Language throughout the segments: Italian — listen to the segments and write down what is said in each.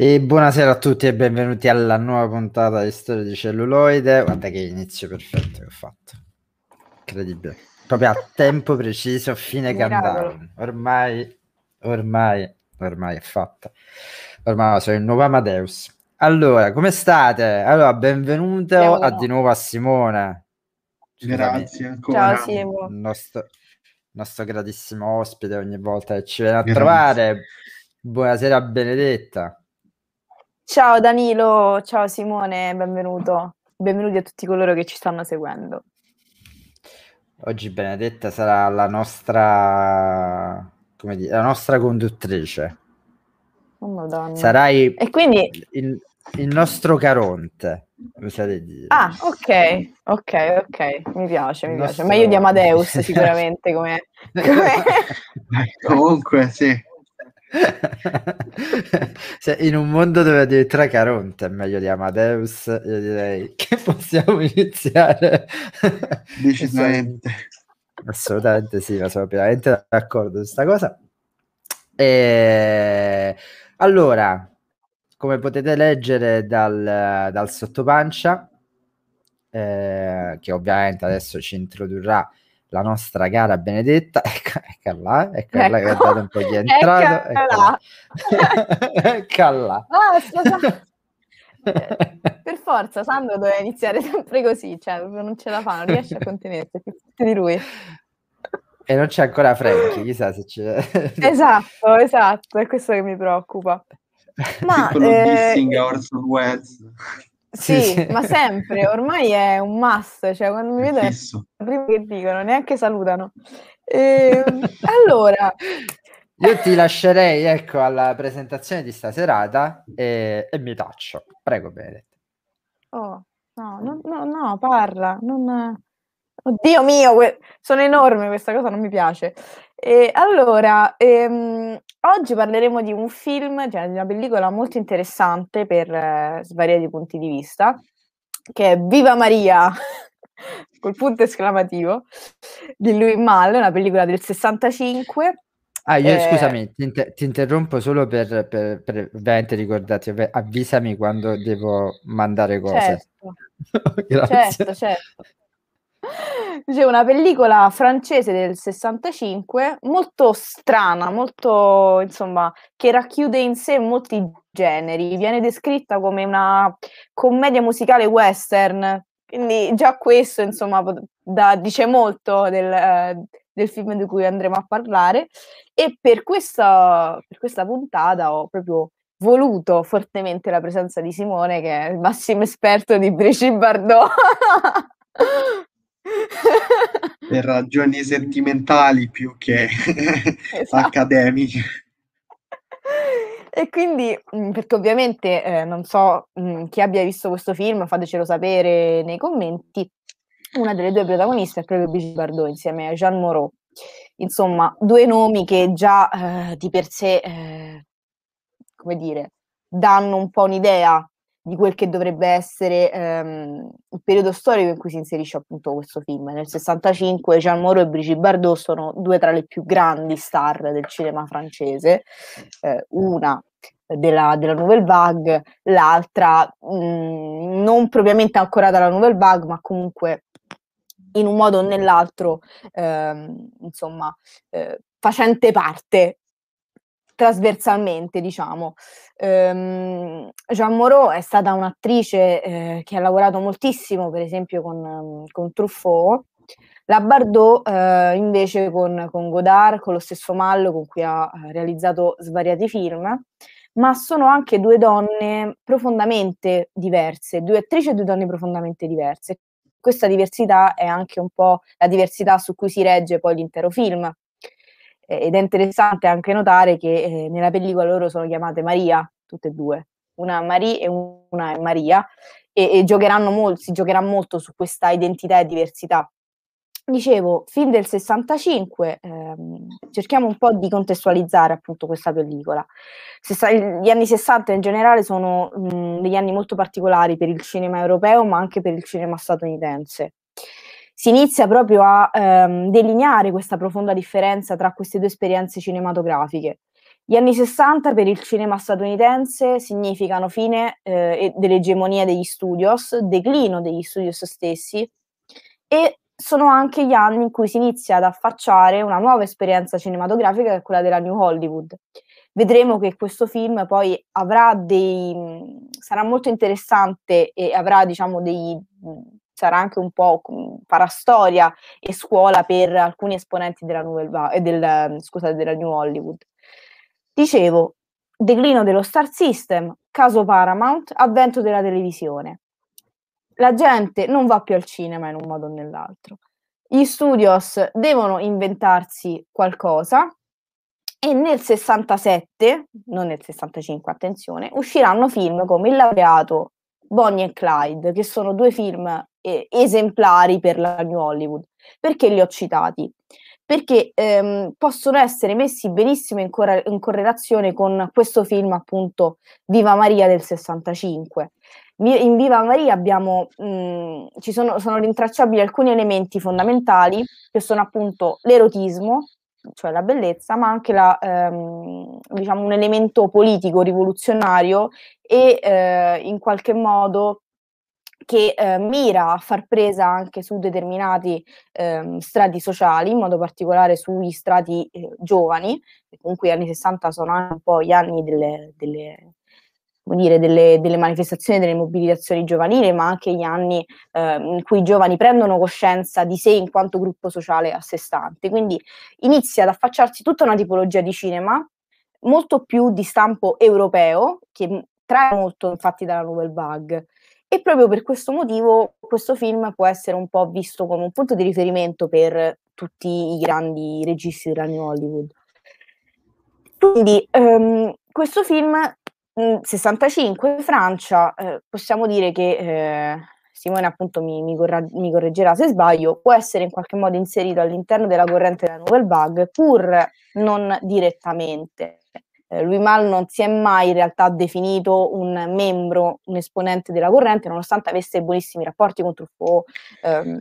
E buonasera a tutti e benvenuti alla nuova puntata di Storia di Celluloide. Guarda che inizio perfetto che ho fatto. Incredibile. Proprio a tempo preciso, fine countdown. Ormai, ormai, ormai è fatta. Ormai sono il nuovo Amadeus. Allora, come state? Allora, benvenuto a, di nuovo a Simone. Grazie ancora. Ciao Simo. Il nostro, nostro gradissimo ospite ogni volta che ci viene a Grazie. trovare. Buonasera Benedetta. Ciao Danilo, ciao Simone, benvenuto. Benvenuti a tutti coloro che ci stanno seguendo. Oggi Benedetta sarà la nostra, come dire, la nostra conduttrice. Oh, Madonna. Sarai e quindi... il, il nostro Caronte, osate dire. Ah, ok, ok, ok, mi piace, mi il piace. Nostro... Meglio di Amadeus sicuramente come... come... Comunque, sì. In un mondo dove addirittura Caronte è meglio di Amadeus, io direi che possiamo iniziare. Decisamente. Assolutamente sì, ma sono pienamente d'accordo su questa cosa. E... Allora, come potete leggere dal, dal sottopancia, eh, che ovviamente adesso ci introdurrà la nostra cara Benedetta, ecco, ecco là, ecco, ecco. è dato un po' di entrato, ecco là. ecco. Ah, per forza Sandro doveva iniziare sempre così, cioè non ce la fa, non riesce a contenersi, più di lui. E non c'è ancora Frankie, chissà se c'è. esatto, esatto, è questo che mi preoccupa. Ma, eh... dissing Orson Welles. Sì, sì, ma sempre, ormai è un must, cioè quando mi vedono prima che dicono, neanche salutano. E, ehm, allora... Io ti lascerei, ecco, alla presentazione di stasera e, e mi taccio. Prego, Benedetta. Oh, no, no, no, no parla. Non... Oddio mio, que- sono enorme, questa cosa non mi piace. E allora, ehm, oggi parleremo di un film, cioè di una pellicola molto interessante per eh, svariati punti di vista, che è Viva Maria, col punto esclamativo, di Louis Malle, una pellicola del 65. Ah, io eh, scusami, ti, inter- ti, interrompo solo per, per, per ovviamente ricordarti, avvisami quando devo mandare cose. Certo, certo, certo. C'è una pellicola francese del 65 molto strana, molto insomma, che racchiude in sé molti generi. Viene descritta come una commedia musicale western, quindi già questo insomma da, dice molto del, eh, del, film di cui andremo a parlare. E per questa, per questa puntata ho proprio voluto fortemente la presenza di Simone, che è il massimo esperto di Brigitte Bardot. per ragioni sentimentali più che esatto. accademiche. E quindi, mm, perché ovviamente eh, non so mh, mm, chi abbia visto questo film, fatecelo sapere nei commenti. Una delle due protagoniste è proprio Brigitte Bardot insieme a Jean Moreau. Insomma, due nomi che già eh, di per sé, eh, come dire, danno un po' un'idea di quel che dovrebbe essere ehm, il periodo storico in cui si inserisce appunto questo film. Nel 65 Jean Moreau e Brigitte Bardot sono due tra le più grandi star del cinema francese, eh, una della, della, Nouvelle Vague, l'altra mh, mm, non propriamente ancora dalla Nouvelle Vague, ma comunque in un modo o nell'altro, ehm, insomma, eh, facente parte trasversalmente, diciamo. Um, Jean Moreau è stata un'attrice eh, che ha lavorato moltissimo, per esempio, con, con Truffaut. La Bardot eh, invece con, con, Godard, con lo stesso Mallo, con cui ha realizzato svariati film, ma sono anche due donne profondamente diverse, due attrici e due donne profondamente diverse. Questa diversità è anche un po' la diversità su cui si regge poi l'intero film, ed è interessante anche notare che eh, nella pellicola loro sono chiamate Maria, tutte e due, una Marie e una è Maria, e, e giocheranno molto, si giocherà molto su questa identità e diversità. Dicevo, film del 65, ehm, cerchiamo un po' di contestualizzare appunto questa pellicola. Sessa- gli anni 60 in generale sono mh, degli anni molto particolari per il cinema europeo, ma anche per il cinema statunitense si inizia proprio a ehm, delineare questa profonda differenza tra queste due esperienze cinematografiche. Gli anni 60 per il cinema statunitense significano fine eh, dell'egemonia degli studios, declino degli studios stessi e sono anche gli anni in cui si inizia ad affacciare una nuova esperienza cinematografica che è quella della New Hollywood. Vedremo che questo film poi avrà dei sarà molto interessante e avrà diciamo dei sarà anche un po' farà storia e scuola per alcuni esponenti della, Nouvelle, del, scusate, della New Hollywood. Dicevo, declino dello Star System, caso Paramount, avvento della televisione. La gente non va più al cinema in un modo o nell'altro. Gli studios devono inventarsi qualcosa e nel 67, non nel 65, attenzione, usciranno film come Il laureato, Bonnie e Clyde, che sono due film eh, esemplari per la New Hollywood. Perché li ho citati? perché ehm, possono essere messi benissimo in, corre- in, correlazione con questo film appunto Viva Maria del 65. In Viva Maria abbiamo, mh, mm, ci sono, sono rintracciabili alcuni elementi fondamentali che sono appunto l'erotismo, cioè la bellezza, ma anche la, ehm, diciamo un elemento politico rivoluzionario e eh, in qualche modo che eh, mira a far presa anche su determinati eh, strati sociali, in modo particolare sugli strati eh, giovani, comunque gli anni 60 sono anche un po' gli anni delle, delle, dire, delle, delle manifestazioni, delle mobilitazioni giovanili, ma anche gli anni eh, in cui i giovani prendono coscienza di sé in quanto gruppo sociale a sé stante. Quindi inizia ad affacciarsi tutta una tipologia di cinema molto più di stampo europeo, che trae molto infatti dalla Nouvelle Vague, e proprio per questo motivo questo film può essere un po' visto come un punto di riferimento per tutti i grandi registi della New Hollywood. Quindi um, questo film, mh, 65, Francia, eh, possiamo dire che, eh, Simone appunto mi, mi, corra- mi, correggerà se sbaglio, può essere in qualche modo inserito all'interno della corrente della Nouvelle Vague, pur non direttamente. Eh, Louis Mal non si è mai in realtà definito un membro, un esponente della corrente, nonostante avesse buonissimi rapporti con Truffaut, ehm,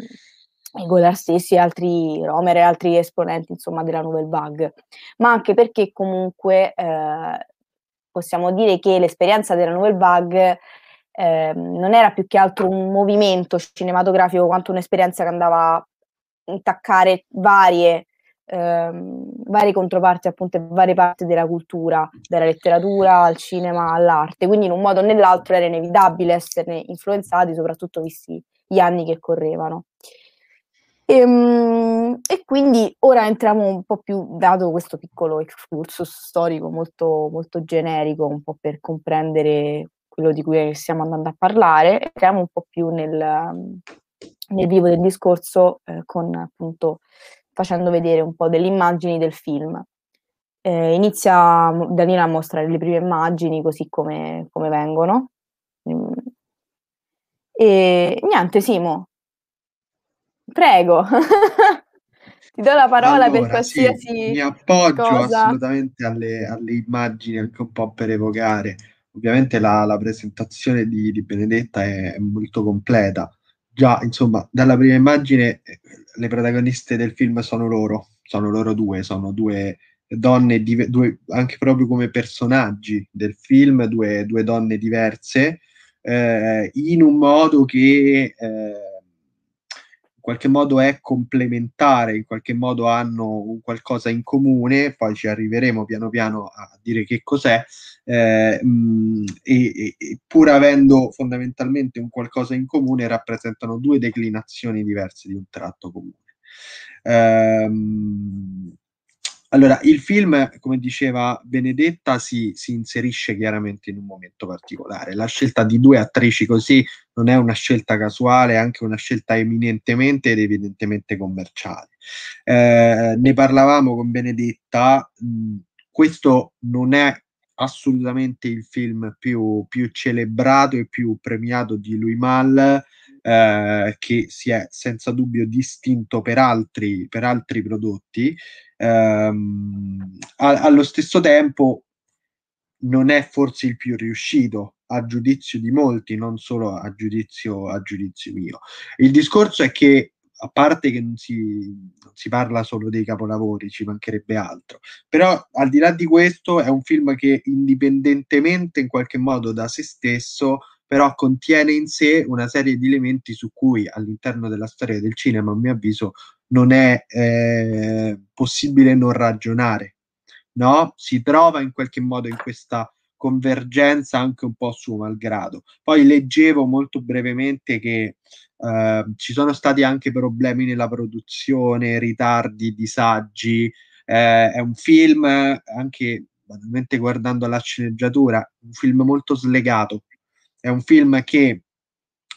Godard stessi e altri Romer e altri esponenti insomma della Nouvelle Vague, ma anche perché comunque eh, possiamo dire che l'esperienza della Nouvelle Vague eh, non era più che altro un movimento cinematografico quanto un'esperienza che andava a intaccare varie ehm, varie controparti appunto varie parti della cultura, dalla letteratura al cinema all'arte, quindi in un modo o nell'altro era inevitabile esserne influenzati, soprattutto visti gli anni che correvano. E, ehm, e, quindi ora entriamo un po' più, dato questo piccolo excursus storico molto, molto generico, un po' per comprendere quello di cui stiamo andando a parlare, entriamo un po' più nel, nel vivo del discorso eh, con appunto facendo vedere un po' delle immagini del film. Eh, inizia Danila a mostrare le prime immagini così come, come vengono. Mm. E niente, Simo, prego. Ti do la parola allora, per qualsiasi. Sì, mi appoggio cosa. assolutamente alle, alle, immagini, anche un po' per evocare. Ovviamente la, la presentazione di, di Benedetta è, è molto completa già, insomma, dalla prima immagine eh, le protagoniste del film sono loro, sono loro due, sono due donne, div- due, anche proprio come personaggi del film, due, due donne diverse, eh, in un modo che eh, qualche modo è complementare, in qualche modo hanno un qualcosa in comune, poi ci arriveremo piano piano a dire che cos'è, eh, mh, mm, e, e, pur avendo fondamentalmente un qualcosa in comune, rappresentano due declinazioni diverse di un tratto comune. Ehm, allora, il film, come diceva Benedetta, si, si, inserisce chiaramente in un momento particolare. La scelta di due attrici così non è una scelta casuale, è anche una scelta eminentemente ed evidentemente commerciale. Eh, ne parlavamo con Benedetta, mh, questo non è assolutamente il film più, più, celebrato e più premiato di Louis Mal, eh, che si è senza dubbio distinto per altri, per altri prodotti ehm, a- allo stesso tempo non è forse il più riuscito a giudizio di molti, non solo a giudizio, a giudizio mio. Il discorso è che a parte che non si, non si, parla solo dei capolavori, ci mancherebbe altro. Però al di là di questo è un film che indipendentemente in qualche modo da se stesso, però contiene in sé una serie di elementi su cui all'interno della storia del cinema, a mio avviso, non è eh, possibile non ragionare. No? Si trova in qualche modo in questa convergenza anche un po' suo malgrado. Poi leggevo molto brevemente che eh, ci sono stati anche problemi nella produzione, ritardi, disagi. Eh, è un film, anche banalmente guardando la sceneggiatura, un film molto slegato. È un film che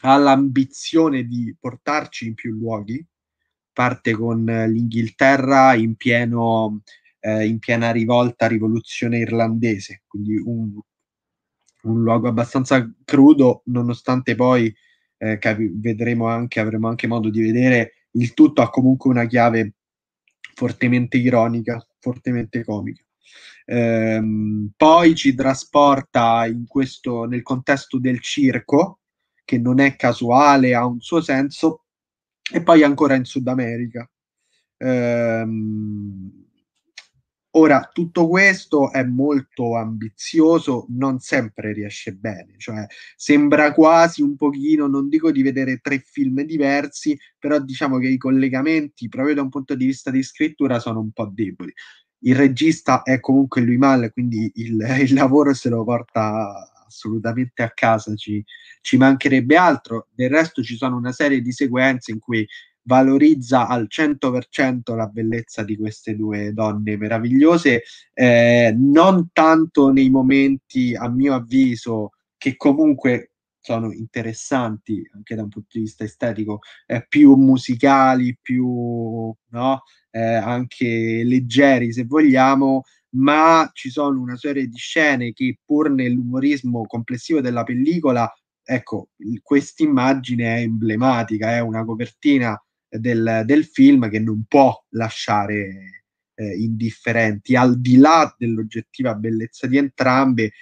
ha l'ambizione di portarci in più luoghi. Parte con l'Inghilterra in pieno eh, in piena rivolta rivoluzione irlandese, quindi un, un luogo abbastanza crudo, nonostante poi eh, capi- vedremo anche, avremo anche modo di vedere, il tutto ha comunque una chiave fortemente ironica, fortemente comica. Ehm, poi ci trasporta in questo, nel contesto del circo, che non è casuale, ha un suo senso, e poi ancora in Sud America. Ehm, Ora, tutto questo è molto ambizioso, non sempre riesce bene, cioè sembra quasi un pochino, non dico di vedere tre film diversi, però diciamo che i collegamenti, proprio da un punto di vista di scrittura, sono un po' deboli. Il regista è comunque lui male, quindi il, il lavoro se lo porta assolutamente a casa, ci, ci mancherebbe altro. Del resto ci sono una serie di sequenze in cui valorizza al 100% la bellezza di queste due donne meravigliose, eh, non tanto nei momenti, a mio avviso, che comunque sono interessanti anche da un punto di vista estetico, eh, più musicali, più no? eh, anche leggeri se vogliamo, ma ci sono una serie di scene che pur nell'umorismo complessivo della pellicola, ecco, questa immagine è emblematica, è una copertina del, del film che non può lasciare eh, indifferenti, al di là dell'oggettiva bellezza di entrambe, eh,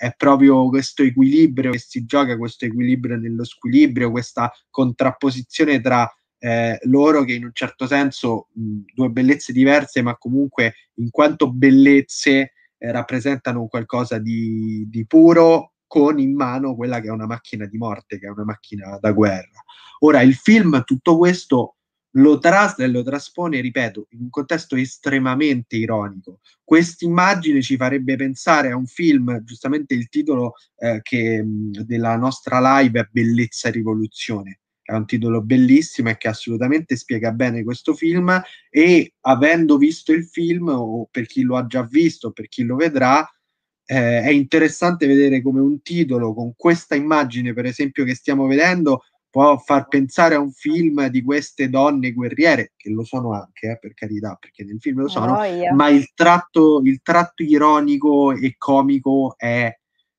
è proprio questo equilibrio che si gioca, questo equilibrio nello squilibrio, questa contrapposizione tra eh, loro che in un certo senso mh, due bellezze diverse, ma comunque in quanto bellezze eh, rappresentano qualcosa di, di puro con in mano quella che è una macchina di morte, che è una macchina da guerra. Ora, il film tutto questo lo trasla e lo traspone, ripeto, in un contesto estremamente ironico. Quest'immagine ci farebbe pensare a un film, giustamente il titolo eh, che, della nostra live è Bellezza e Rivoluzione. È un titolo bellissimo e che assolutamente spiega bene questo film e avendo visto il film, o per chi lo ha già visto, per chi lo vedrà, eh, è interessante vedere come un titolo con questa immagine, per esempio, che stiamo vedendo, può far pensare a un film di queste donne guerriere, che lo sono anche, eh, per carità, perché nel film lo sono, oh, yeah. ma il tratto, il tratto, ironico e comico è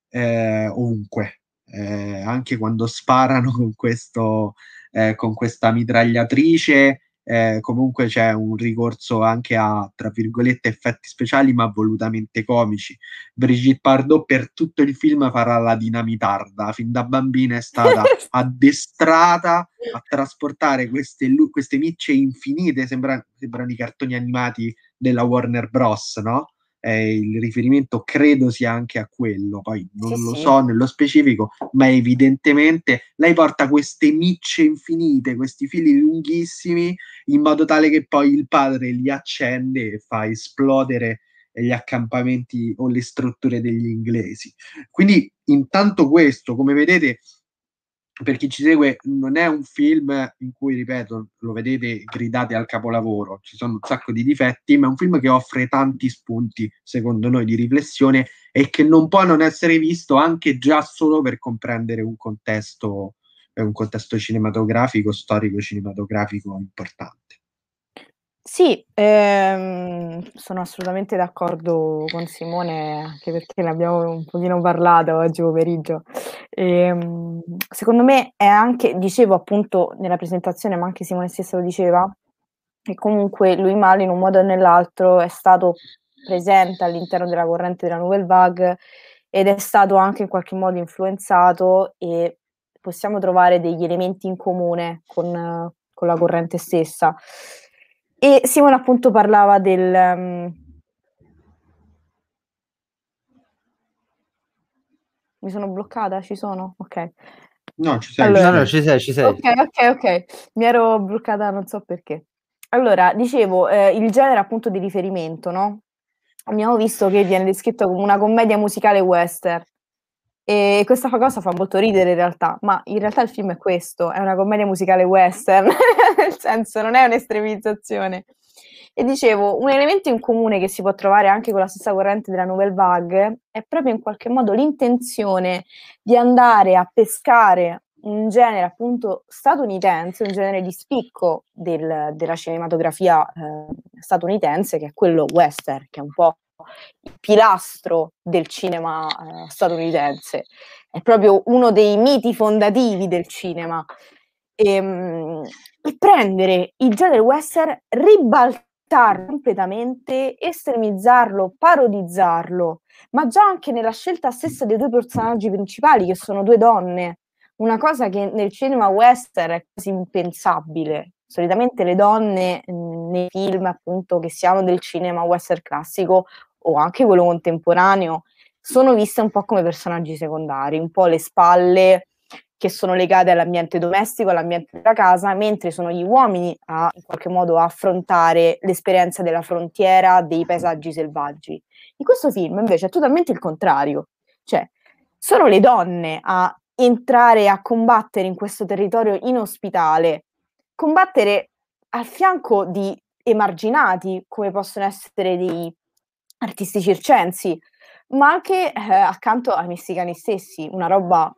eh, ovunque, eh, anche quando sparano con, questo, eh, con questa mitragliatrice eh, comunque c'è un ricorso anche a, tra virgolette, effetti speciali, ma volutamente comici. Brigitte Bardot per tutto il film farà la dinamitarda, fin da bambina è stata addestrata a trasportare queste, queste micce infinite, sembra, sembrano i cartoni animati della Warner Bros., no? Eh, il riferimento credo sia anche a quello, poi non sì, lo sì. so nello specifico, ma evidentemente lei porta queste micce infinite, questi fili lunghissimi, in modo tale che poi il padre li accende e fa esplodere gli accampamenti o le strutture degli inglesi. Quindi intanto questo, come vedete, per chi ci segue, non è un film in cui, ripeto, lo vedete, gridate al capolavoro, ci sono un sacco di difetti, ma è un film che offre tanti spunti, secondo noi, di riflessione e che non può non essere visto anche già solo per comprendere un contesto, un contesto cinematografico, storico cinematografico importante. Sì, ehm, sono assolutamente d'accordo con Simone, anche perché ne abbiamo un pochino parlato oggi pomeriggio. Ehm, secondo me è anche, dicevo appunto nella presentazione, ma anche Simone stessa lo diceva, che comunque lui Mal in un modo o nell'altro è stato presente all'interno della corrente della Nouvelle Vague ed è stato anche in qualche modo influenzato e possiamo trovare degli elementi in comune con con la corrente stessa. E Simone appunto parlava del... Mi sono bloccata? Ci sono? Ok. No, ci sei. Allora, no, no, ci sei, ci sei. Ok, ok, ok. Mi ero bloccata, non so perché. Allora, dicevo, eh, il genere appunto di riferimento, no? Abbiamo visto che viene descritto come una commedia musicale western. E questa cosa fa molto ridere in realtà, ma in realtà il film è questo, è una commedia musicale western, nel senso non è un'estremizzazione. E dicevo, un elemento in comune che si può trovare anche con la stessa corrente della Nouvelle Vague è proprio in qualche modo l'intenzione di andare a pescare un genere appunto statunitense, un genere di spicco del, della cinematografia eh, statunitense, che è quello western, che è un po' il pilastro del cinema eh, statunitense, è proprio uno dei miti fondativi del cinema. E, ehm, e prendere il genere western, ribaltarlo completamente, estremizzarlo, parodizzarlo, ma già anche nella scelta stessa dei due personaggi principali, che sono due donne, una cosa che nel cinema western è quasi impensabile. Solitamente le donne mhmm, nei film appunto che siano del cinema western classico o anche quello contemporaneo sono viste un po' come personaggi secondari, un po' le spalle che sono legate all'ambiente domestico, all'ambiente della casa, mentre sono gli uomini a in qualche modo affrontare l'esperienza della frontiera, dei paesaggi selvaggi. In questo film invece è totalmente il contrario, cioè sono le donne a entrare a combattere in questo territorio inospitale, combattere al fianco di emarginati come possono essere dei artisti circensi, ma anche eh, accanto ai messicani stessi, una roba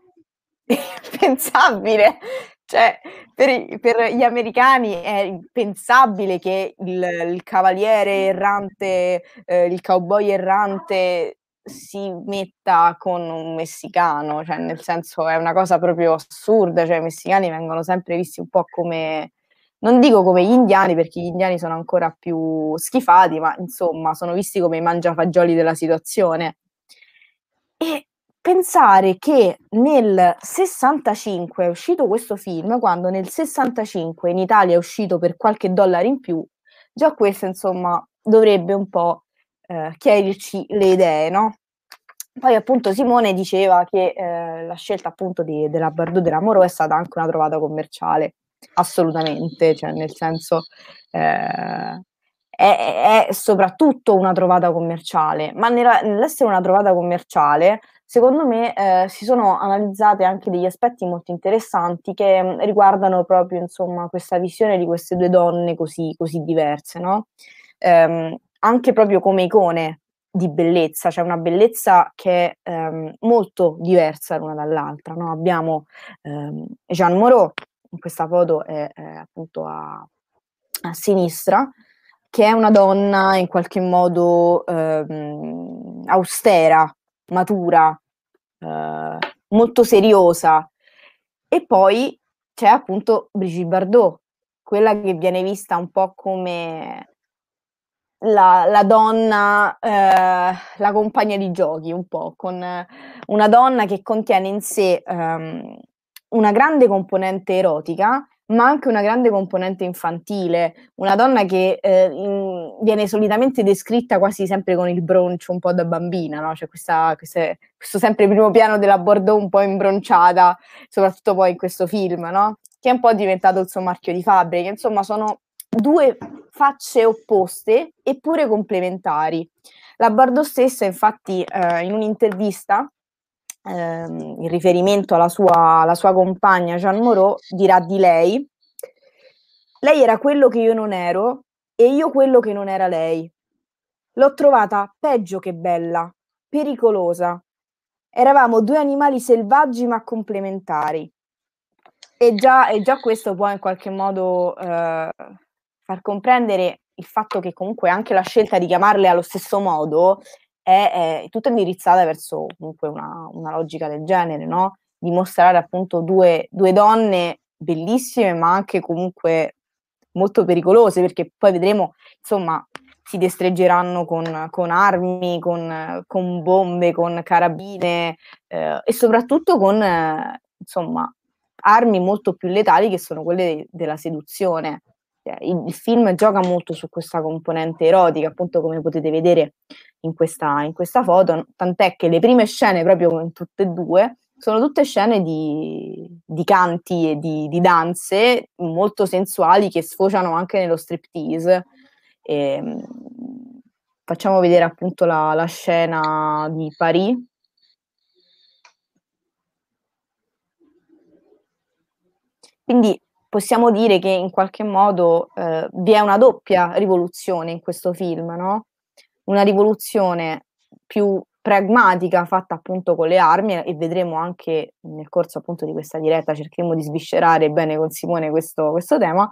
impensabile. Cioè, per, per, gli americani è impensabile che il, il cavaliere errante, eh, il cowboy errante si metta con un messicano, cioè nel senso è una cosa proprio assurda, cioè i messicani vengono sempre visti un po' come, non dico come gli indiani perché gli indiani sono ancora più schifati, ma insomma sono visti come i mangiafagioli della situazione. E pensare che nel 65 è uscito questo film, quando nel 65 in Italia è uscito per qualche dollaro in più, già questo insomma dovrebbe un po' eh, chiarirci le idee, no? Poi appunto Simone diceva che eh, la scelta appunto di, della Bardot della Moro è stata anche una trovata commerciale, assolutamente, cioè nel senso eh, è, è, soprattutto una trovata commerciale, ma nella, nell'essere una trovata commerciale, secondo me eh, si sono analizzati anche degli aspetti molto interessanti che mh, riguardano proprio insomma questa visione di queste due donne così, così diverse, no? Um, anche proprio come icone di bellezza, cioè una bellezza che è ehm, molto diversa l'una dall'altra. No? Abbiamo ehm, Jeanne Moreau, in questa foto è, è appunto a, a, sinistra, che è una donna in qualche modo ehm, austera, matura, eh, molto seriosa. E poi c'è appunto Brigitte Bardot, quella che viene vista un po' come la, la donna, eh, la compagna di giochi, un po', con una donna che contiene in sé um, una grande componente erotica, ma anche una grande componente infantile, una donna che eh, in, viene solitamente descritta quasi sempre con il broncio un po' da bambina, no? Cioè questa, queste, questo sempre primo piano della Bordeaux un po' imbronciata, soprattutto poi in questo film, no? Che è un po' diventato il suo marchio di fabbrica. Insomma, sono due facce opposte eppure complementari. La Bardot stessa, infatti, eh, in un'intervista, eh, in riferimento alla sua, alla sua compagna Jeanne Moreau, dirà di lei: Lei era quello che io non ero e io quello che non era lei. L'ho trovata peggio che bella, pericolosa. Eravamo due animali selvaggi ma complementari. E già, e già questo può in qualche modo eh, far comprendere il fatto che comunque anche la scelta di chiamarle allo stesso modo è, è tutta indirizzata verso comunque una, una, logica del genere, no? Di mostrare appunto due, due donne bellissime, ma anche comunque molto pericolose, perché poi vedremo, insomma, si destreggeranno con, con armi, con, con, bombe, con carabine eh, e soprattutto con, eh, insomma, armi molto più letali che sono quelle della seduzione. Cioè, il, il, film gioca molto su questa componente erotica, appunto come potete vedere in questa, in questa foto, tant'è che le prime scene, proprio in tutte e due, sono tutte scene di, di canti e di, di, danze molto sensuali che sfociano anche nello striptease. E, ehm, facciamo vedere appunto la, la scena di Paris. Quindi possiamo dire che in qualche modo eh, vi è una doppia rivoluzione in questo film, no? Una rivoluzione più pragmatica fatta appunto con le armi e vedremo anche nel corso appunto di questa diretta, cercheremo di sviscerare bene con Simone questo, questo tema,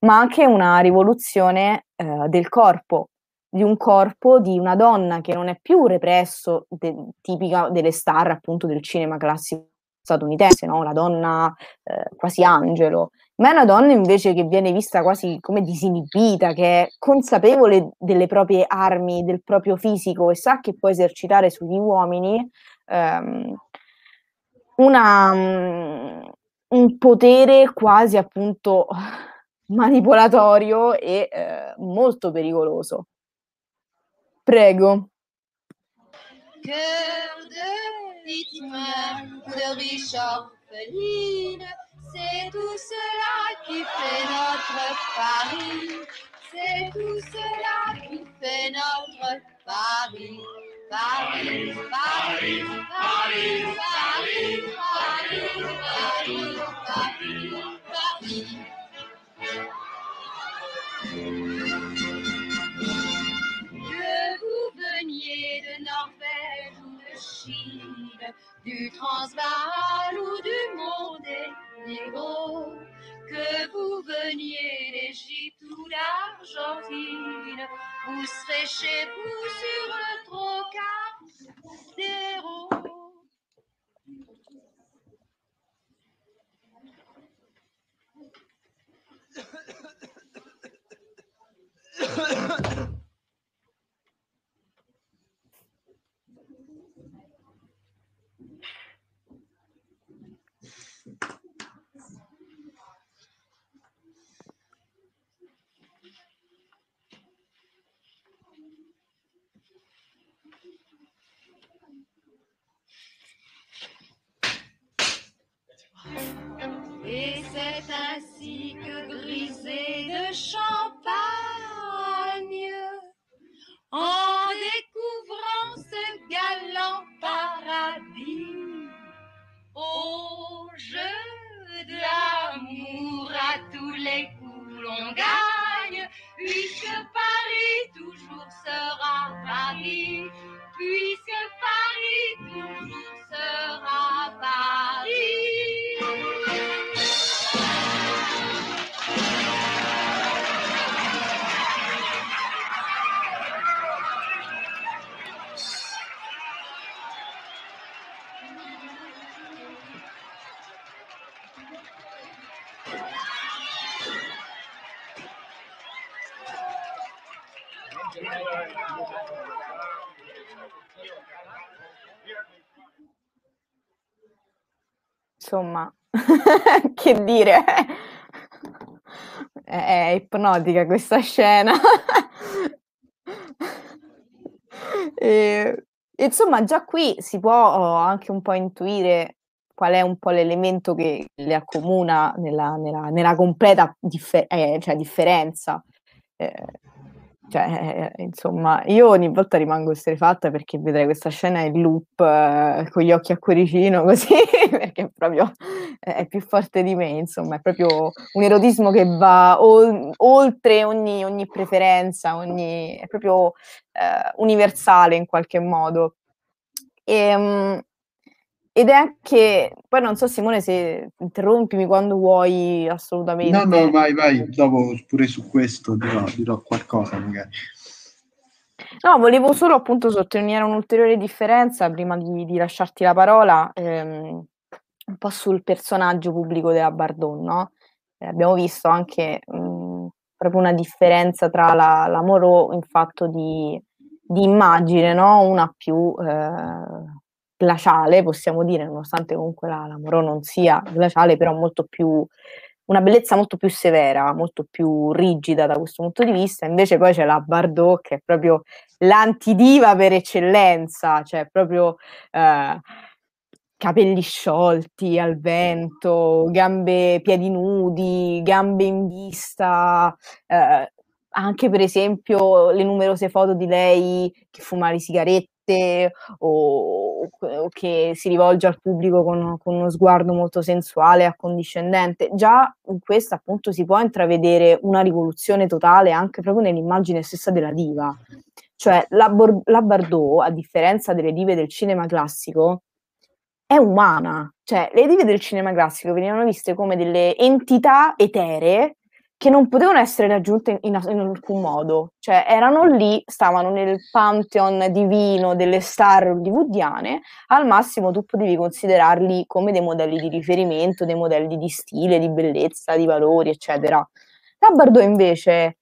ma anche una rivoluzione eh, del corpo, di un corpo di una donna che non è più represso de- tipica delle star appunto del cinema classico statunitense, no? la donna eh, quasi angelo, ma è una donna invece che viene vista quasi come disinibita, che è consapevole delle proprie armi, del proprio fisico e sa che può esercitare sugli uomini ehm, una, um, un potere quasi appunto manipolatorio e eh, molto pericoloso. Prego. Cœur de victime, de riche orpheline, c'est tout cela qui fait notre Paris. C'est tout cela qui fait notre Paris. Paris, Paris, Paris, Paris, Paris, Paris, Paris, Paris. Du Transvaal ou du Monténégro, que vous veniez d'Égypte ou d'Argentine, vous serez chez vous sur le Trocadéro. Et c'est ainsi que brisé de champagne, en découvrant ce galant paradis, au jeu de l'amour à tous les coups l'on gagne, puisque Paris toujours sera Paris, puisque Paris toujours sera Paris. Insomma, che dire, è, ipnotica questa scena. e, insomma, già qui si può oh, anche un po' intuire qual è un po' l'elemento che le accomuna nella, nella, nella completa differ- eh, cioè differenza. Eh, cioè, eh, insomma, io ogni volta rimango esterrefatta perché vedrei questa scena in loop eh, con gli occhi a cuoricino così, perché proprio è più forte di me, insomma, è proprio un erotismo che va o- oltre ogni, ogni, preferenza, ogni, è proprio eh, universale in qualche modo. E, um, ed è anche, poi non so Simone se interrompimi quando vuoi assolutamente. No, no, vai, vai, dopo pure su questo dirò, dirò qualcosa magari. No, volevo solo appunto sottolineare un'ulteriore differenza prima di, di lasciarti la parola, ehm, un po' sul personaggio pubblico della Bardon, no? Eh, abbiamo visto anche mh, proprio una differenza tra la, la Moreau in fatto di, di immagine, no? Una più... Eh, glaciale, possiamo dire, nonostante comunque la, la Moreau non sia glaciale, però molto più una bellezza molto più severa, molto più rigida da questo punto di vista. Invece poi c'è la Bardot che è proprio l'antidiva per eccellenza, cioè proprio eh, capelli sciolti al vento, gambe, piedi nudi, gambe in vista, eh, anche per esempio le numerose foto di lei che fuma le sigarette o, o che si rivolge al pubblico con, con, uno sguardo molto sensuale, accondiscendente. Già in questa appunto si può intravedere una rivoluzione totale anche proprio nell'immagine stessa della diva. Cioè la, Bor- la Bardot, a differenza delle dive del cinema classico, è umana. Cioè, le dive del cinema classico venivano viste come delle entità eteree che non potevano essere raggiunte in, in, alcun modo, cioè erano lì, stavano nel pantheon divino delle star hollywoodiane, al massimo tu potevi considerarli come dei modelli di riferimento, dei modelli di stile, di bellezza, di valori, eccetera. La Bardot invece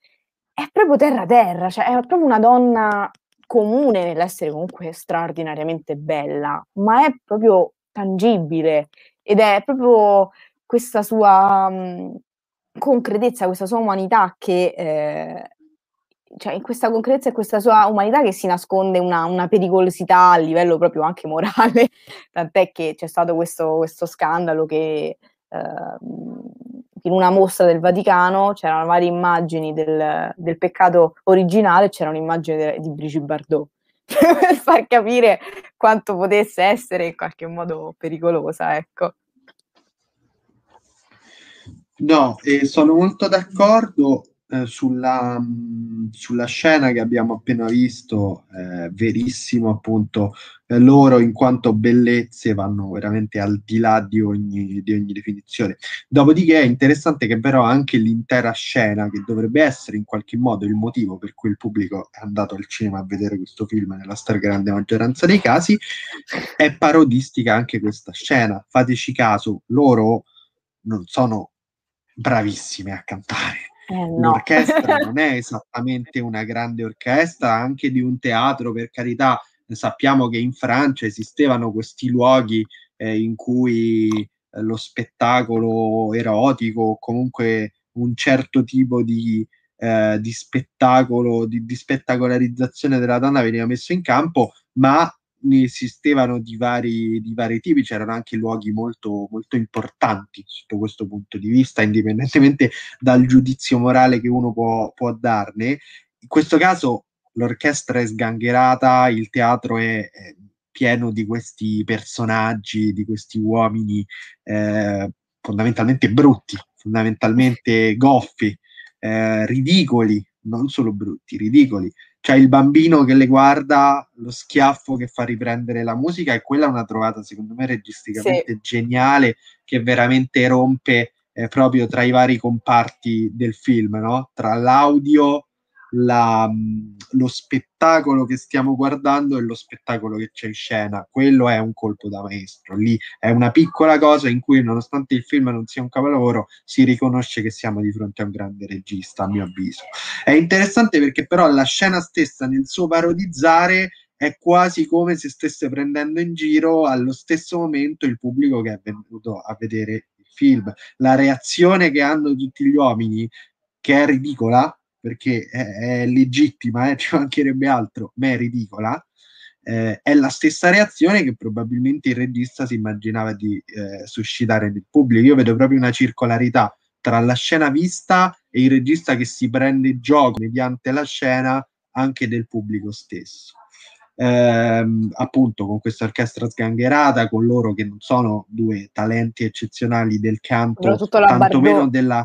è proprio terra-terra, cioè è proprio una donna comune nell'essere comunque straordinariamente bella, ma è proprio tangibile ed è proprio questa sua mh, concretezza, questa sua umanità che eh, cioè in questa concretezza e questa sua umanità che si nasconde una, una, pericolosità a livello proprio anche morale, tant'è che c'è stato questo, questo scandalo che eh, in una mostra del Vaticano c'erano varie immagini del, del peccato originale, c'era un'immagine di Brigitte Bardot per far capire quanto potesse essere in qualche modo pericolosa, ecco. No, eh, sono molto d'accordo eh, sulla, mh, sulla, scena che abbiamo appena visto, eh, verissimo appunto, eh, loro in quanto bellezze vanno veramente al di là di ogni, di ogni, definizione. Dopodiché è interessante che però anche l'intera scena, che dovrebbe essere in qualche modo il motivo per cui il pubblico è andato al cinema a vedere questo film nella stragrande maggioranza dei casi, è parodistica anche questa scena. Fateci caso, loro non sono bravissime a cantare. Eh, no. L'orchestra non è esattamente una grande orchestra, anche di un teatro, per carità. Sappiamo che in Francia esistevano questi luoghi eh, in cui eh, lo spettacolo erotico o comunque un certo tipo di, eh, di spettacolo, di, di spettacolarizzazione della donna veniva messo in campo, ma ne esistevano di vari, di vari tipi, c'erano anche luoghi molto, molto importanti sotto questo punto di vista, indipendentemente dal giudizio morale che uno può, può darne. In questo caso l'orchestra è sgangherata, il teatro è, è pieno di questi personaggi, di questi uomini eh, fondamentalmente brutti, fondamentalmente goffi, eh, ridicoli, non solo brutti, ridicoli c'è il bambino che le guarda, lo schiaffo che fa riprendere la musica, e quella è una trovata, secondo me, registicamente sì. geniale, che veramente rompe eh, proprio tra i vari comparti del film, no? Tra l'audio, la, lo spettacolo che stiamo guardando e lo spettacolo che c'è in scena. Quello è un colpo da maestro. Lì è una piccola cosa in cui, nonostante il film non sia un capolavoro, si riconosce che siamo di fronte a un grande regista, a mio avviso. È interessante perché, però, la scena stessa nel suo parodizzare è quasi come se stesse prendendo in giro allo stesso momento il pubblico che è venuto a vedere il film. La reazione che hanno tutti gli uomini, che è ridicola, perché è, è legittima, eh, ci mancherebbe altro, ma è ridicola, eh, è la stessa reazione che probabilmente il regista si immaginava di eh, suscitare nel pubblico. Io vedo proprio una circolarità tra la scena vista e il regista che si prende gioco mediante la scena anche del pubblico stesso. Eh, appunto con questa orchestra sgangherata, con loro che non sono due talenti eccezionali del canto, tantomeno della,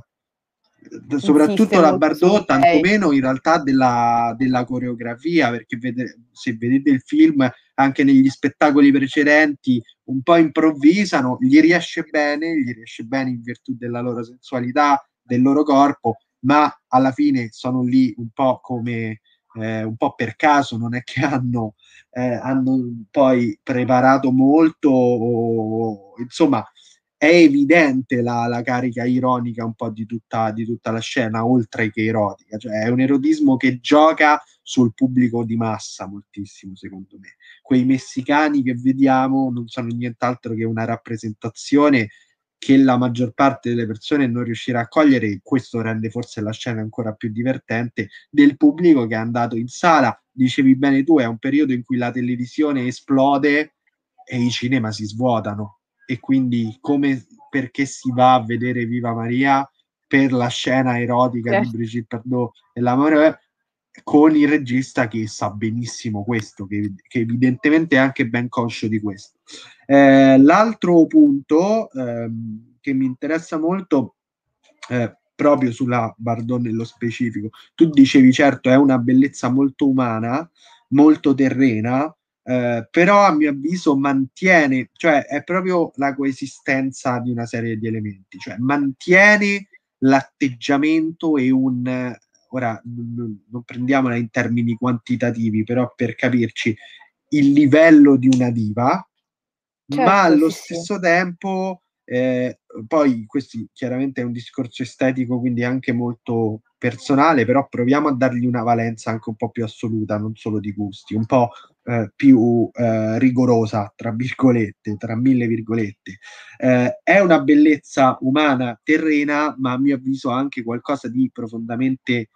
soprattutto la Bardot, tantomeno in realtà della, della coreografia, perché vede, se vedete il film anche negli spettacoli precedenti un po' improvvisano, gli riesce bene, gli riesce bene in virtù della loro sensualità, del loro corpo, ma alla fine sono lì un po' come eh, un po' per caso, non è che hanno, eh, hanno poi preparato molto, o, insomma, è evidente la, la, carica ironica un po' di tutta, di tutta, la scena, oltre che erotica, cioè è un erotismo che gioca sul pubblico di massa moltissimo, secondo me. Quei messicani che vediamo non sono nient'altro che una rappresentazione che la maggior parte delle persone non riuscirà a cogliere, e questo rende forse la scena ancora più divertente, del pubblico che è andato in sala. Dicevi bene tu, è un periodo in cui la televisione esplode e i cinema si svuotano e quindi come perché si va a vedere Viva Maria per la scena erotica eh. di Brigitte Bardot e l'amore con il regista che sa benissimo questo, che, che evidentemente è anche ben conscio di questo. Eh, l'altro punto ehm, che mi interessa molto eh, proprio sulla Bardot nello specifico, tu dicevi certo è una bellezza molto umana, molto terrena, eh, però a mio avviso mantiene, cioè è proprio la coesistenza di una serie di elementi, cioè mantiene l'atteggiamento e un, ora non, prendiamola in termini quantitativi, però per capirci, il livello di una diva, certo, ma allo sì, stesso sì. tempo eh, poi questo chiaramente è un discorso estetico, quindi anche molto personale, però proviamo a dargli una valenza anche un po' più assoluta, non solo di gusti, un po' eh, più eh, rigorosa, tra virgolette, tra mille virgolette. Eh, è una bellezza umana terrena, ma a mio avviso anche qualcosa di profondamente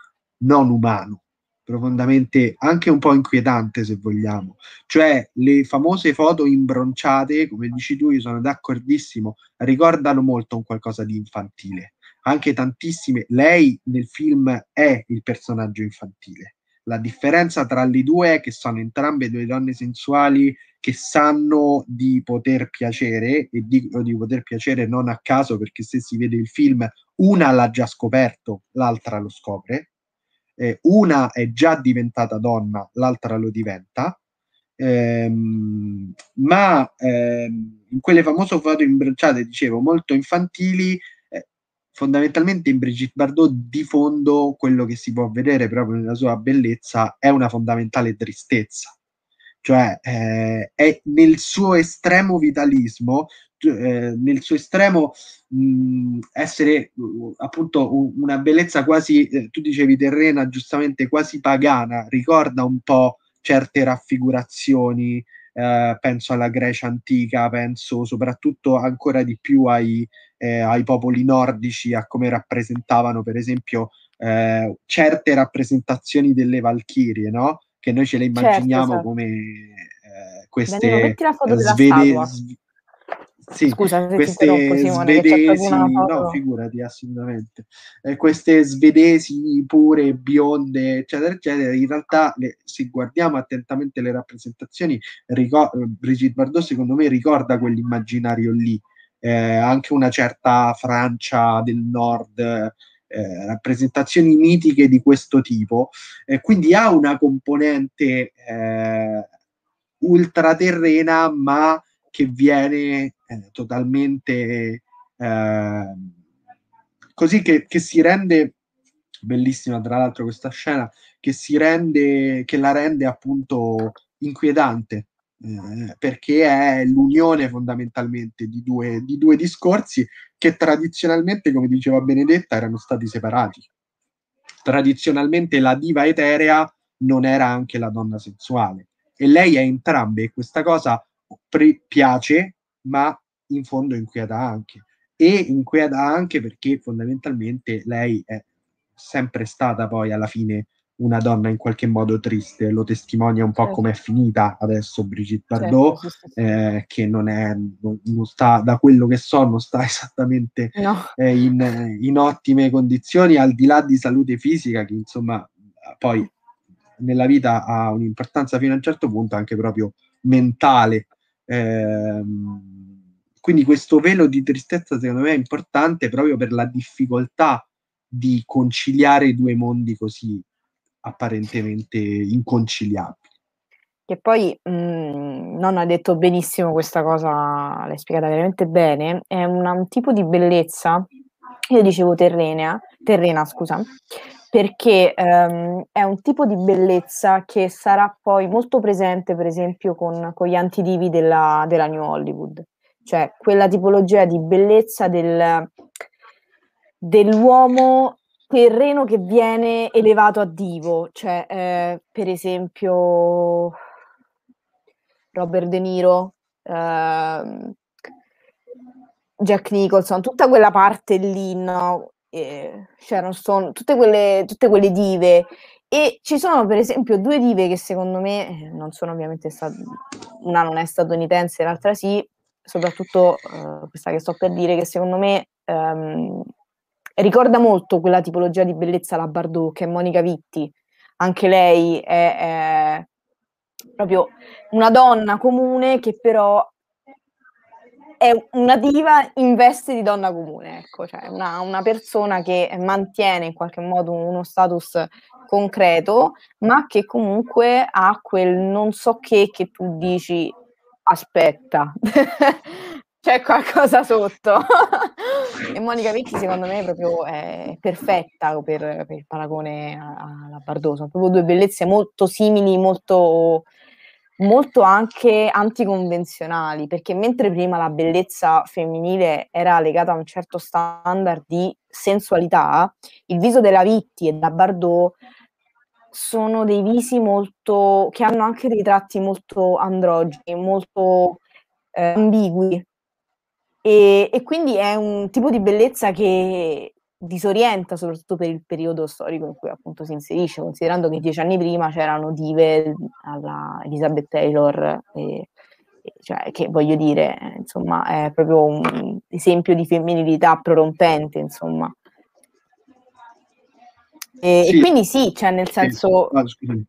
non umano profondamente anche un po' inquietante se vogliamo, cioè le famose foto imbronciate, come dici tu, io sono d'accordissimo, ricordano molto un qualcosa di infantile, anche tantissime, lei nel film è il personaggio infantile, la differenza tra le due è che sono entrambe due donne sensuali che sanno di poter piacere e dico di poter piacere non a caso perché se si vede il film una l'ha già scoperto, l'altra lo scopre eh, una è già diventata donna, l'altra lo diventa, ehm, ma ehm, in quelle famose foto imbracciate, dicevo, molto infantili, fondamentalmente in Brigitte Bardot di fondo quello che si può vedere proprio nella sua bellezza è una fondamentale tristezza. Cioè eh, è nel suo estremo vitalismo, eh, nel suo estremo mh, essere uh, appunto un, una bellezza quasi, eh, tu dicevi terrena, giustamente quasi pagana, ricorda un po' certe raffigurazioni, eh, penso alla Grecia antica, penso soprattutto ancora di più ai, eh, ai popoli nordici, a come rappresentavano per esempio eh, certe rappresentazioni delle Valchirie, no? che noi ce le certo, immaginiamo certo, come eh, queste svedesi. Sì, Scusa, queste svedesi, no, figurati assolutamente. Eh, queste svedesi pure, bionde, eccetera, eccetera. In realtà, le, se guardiamo attentamente le rappresentazioni, ricor- Brigitte Bardot, secondo me, ricorda quell'immaginario lì. Eh, anche una certa Francia del nord, eh, rappresentazioni mitiche di questo tipo, eh, quindi ha una componente eh, ultraterrena, ma che viene eh, totalmente eh, così che, che si rende bellissima tra l'altro questa scena che si rende che la rende appunto inquietante eh, perché è l'unione fondamentalmente di due, di due discorsi che tradizionalmente, come diceva Benedetta, erano stati separati. Tradizionalmente la diva eterea non era anche la donna sensuale e lei è entrambe e questa cosa pre- piace, ma in fondo inquieta anche. E inquieta anche perché fondamentalmente lei è sempre stata poi alla fine una donna in qualche modo triste, lo testimonia un po' certo. come è finita adesso Brigitte Bardot, certo, sì, sì, Eh, che non, è, non, non, sta, da quello che so, non sta esattamente no. eh, in, in, ottime condizioni, al di là di salute fisica, che insomma poi nella vita ha un'importanza fino a un certo punto anche proprio mentale. Eh, quindi questo velo di tristezza secondo me è importante proprio per la difficoltà di conciliare i due mondi così apparentemente inconciliabili. Che poi mh, mhmm, non ha detto benissimo questa cosa, l'hai spiegata veramente bene, è una, un tipo di bellezza, io dicevo terrenea, terrena, scusa, perché um, è un tipo di bellezza che sarà poi molto presente, per esempio, con, con gli antidivi della, della New Hollywood cioè quella tipologia di bellezza del, dell'uomo terreno che viene elevato a divo, cioè eh, per esempio Robert De Niro, eh, Jack Nicholson, tutta quella parte lì, no? Eh, Sharon Stone, tutte quelle, tutte quelle dive. E ci sono per esempio due dive che secondo me eh, non sono ovviamente state, una non è statunitense, l'altra sì, soprattutto eh, questa che sto per dire, che secondo me ehm, ricorda molto quella tipologia di bellezza la Bardot, che è Monica Vitti. Anche lei è, è proprio una donna comune che però è una diva in veste di donna comune, ecco, cioè una, una, persona che mantiene in qualche modo uno status concreto, ma che comunque ha quel non so che che tu dici aspetta, c'è qualcosa sotto. e Monica Vitti secondo me proprio è perfetta per, per il paragone alla Bardot, sono proprio due bellezze molto simili, molto molto anche anticonvenzionali, perché mentre prima la bellezza femminile era legata a un certo standard di sensualità, il viso della Vitti e da Bardot sono dei visi molto che hanno anche dei tratti molto androgeni, molto eh, ambigui. E, e, quindi è un tipo di bellezza che disorienta soprattutto per il periodo storico in cui appunto si inserisce, considerando che dieci anni prima c'erano dive alla Elizabeth Taylor, e, e, cioè, che voglio dire, insomma, è proprio un esempio di femminilità prorompente, insomma. E, sì. e quindi sì, cioè nel senso, sì.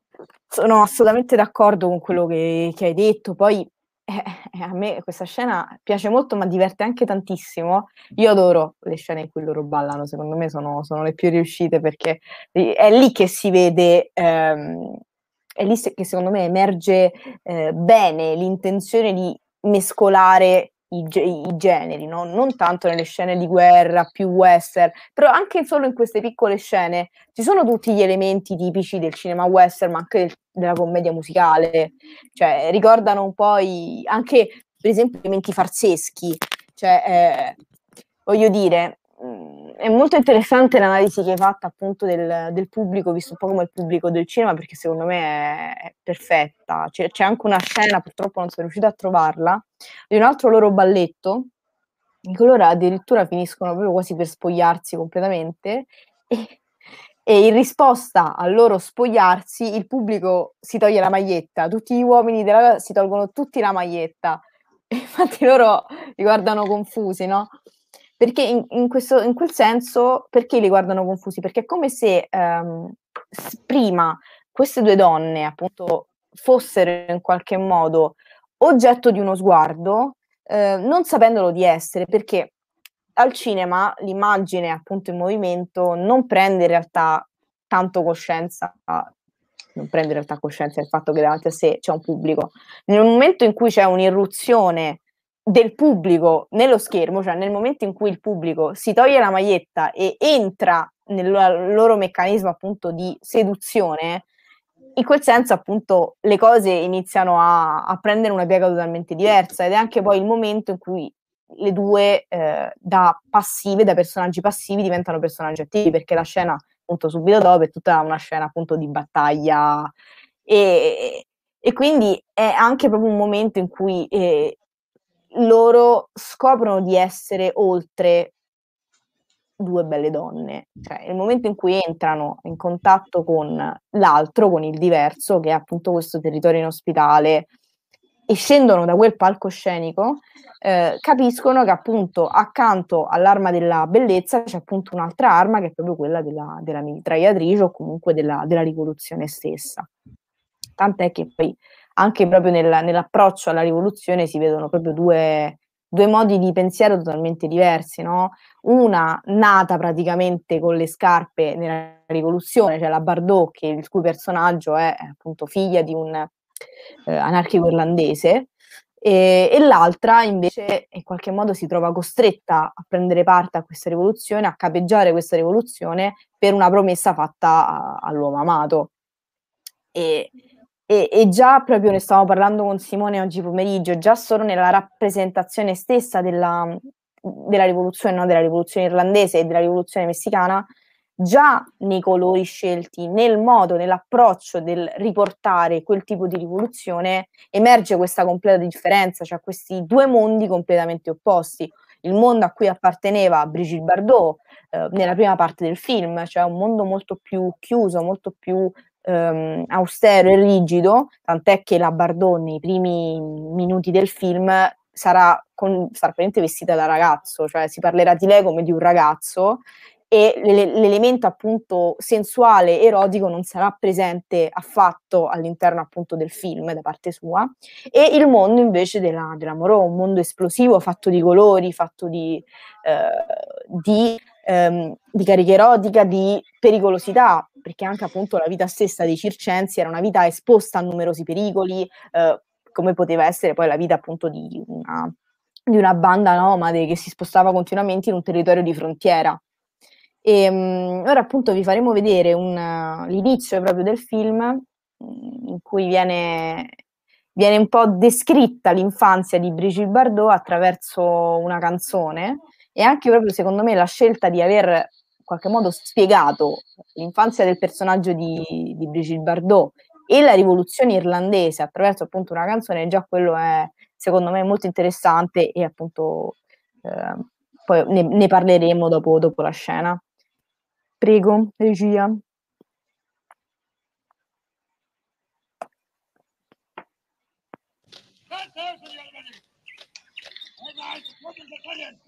sono assolutamente d'accordo con quello che, che hai detto, poi eh, eh, a me questa scena piace molto, ma diverte anche tantissimo. Io adoro le scene in cui loro ballano, secondo me sono, sono le più riuscite perché è lì che si vede, ehm, è lì che secondo me emerge eh, bene l'intenzione di mescolare i, i generi, no? non tanto nelle scene di guerra più western, però anche solo in queste piccole scene ci sono tutti gli elementi tipici del cinema western, ma anche del, della commedia musicale, cioè ricordano un po' i, anche per esempio elementi farseschi, cioè eh, voglio dire, è molto interessante l'analisi che hai fatto appunto del, del, pubblico, visto un po' come il pubblico del cinema, perché secondo me è, è perfetta. C'è, c'è, anche una scena, purtroppo non sono riuscita a trovarla, di un altro loro balletto, in cui loro addirittura finiscono proprio quasi per spogliarsi completamente e, e in risposta al loro spogliarsi il pubblico si toglie la maglietta, tutti gli uomini della si tolgono tutti la maglietta. Infatti loro li guardano confusi, no? Perché in, in, questo, in quel senso, perché li guardano confusi? Perché è come se ehm, prima queste due donne, appunto, fossero in qualche modo oggetto di uno sguardo, eh, non sapendolo di essere, perché al cinema l'immagine appunto in movimento non prende in realtà tanto coscienza, non prende in realtà coscienza del fatto che davanti a sé c'è un pubblico. Nel momento in cui c'è un'irruzione del pubblico nello schermo, cioè nel momento in cui il pubblico si toglie la maglietta e entra nel loro meccanismo appunto di seduzione, in quel senso appunto le cose iniziano a, a prendere una piega totalmente diversa. Ed è anche poi il momento in cui le due eh, da passive, da personaggi passivi diventano personaggi attivi perché la scena appunto subito dopo è tutta una scena appunto di battaglia. E, e quindi è anche proprio un momento in cui eh, loro scoprono di essere oltre due belle donne, cioè il momento in cui entrano in contatto con l'altro, con il diverso, che è appunto questo territorio inospitale, e scendono da quel palcoscenico, eh, capiscono che appunto accanto all'arma della bellezza c'è appunto un'altra arma che è proprio quella della, della mitragliatrice o comunque della, della rivoluzione stessa. Tant'è che poi anche proprio nel, nell'approccio alla rivoluzione si vedono proprio due, due modi di pensiero totalmente diversi, no? Una nata praticamente con le scarpe nella rivoluzione, cioè la Bardot, che il cui personaggio è appunto figlia di un eh, anarchico irlandese, e, e, l'altra invece in qualche modo si trova costretta a prendere parte a questa rivoluzione, a capeggiare questa rivoluzione per una promessa fatta a, all'uomo amato. E, E, e, già proprio ne stavamo parlando con Simone oggi pomeriggio, già solo nella rappresentazione stessa della, della rivoluzione, no? della rivoluzione irlandese e della rivoluzione messicana, già nei colori scelti, nel modo, nell'approccio del riportare quel tipo di rivoluzione, emerge questa completa differenza, cioè questi due mondi completamente opposti. Il mondo a cui apparteneva Brigitte Bardot eh, nella prima parte del film, cioè un mondo molto più chiuso, molto più ehm, austero e rigido, tant'è che la Bardot nei primi minuti del film sarà, con, sarà vestita da ragazzo, cioè si parlerà di lei come di un ragazzo e l'elemento appunto sensuale, erotico non sarà presente affatto all'interno appunto del film da parte sua e il mondo invece della, della un mondo esplosivo fatto di colori, fatto di, eh, di, ehm, di carica erotica, di pericolosità, perché anche appunto la vita stessa dei circensi era una vita esposta a numerosi pericoli, eh, come poteva essere poi la vita appunto di una, di una banda nomade che si spostava continuamente in un territorio di frontiera. E um, ora appunto vi faremo vedere un, l'inizio proprio del film mm, in cui viene, viene un po' descritta l'infanzia di Brigitte Bardot attraverso una canzone e anche proprio secondo me la scelta di aver qualche modo spiegato l'infanzia del personaggio di, di Brigitte Bardot e la rivoluzione irlandese attraverso appunto una canzone, già quello è secondo me molto interessante e appunto eh, poi ne, ne parleremo dopo, dopo la scena. Prego, regia. Fine.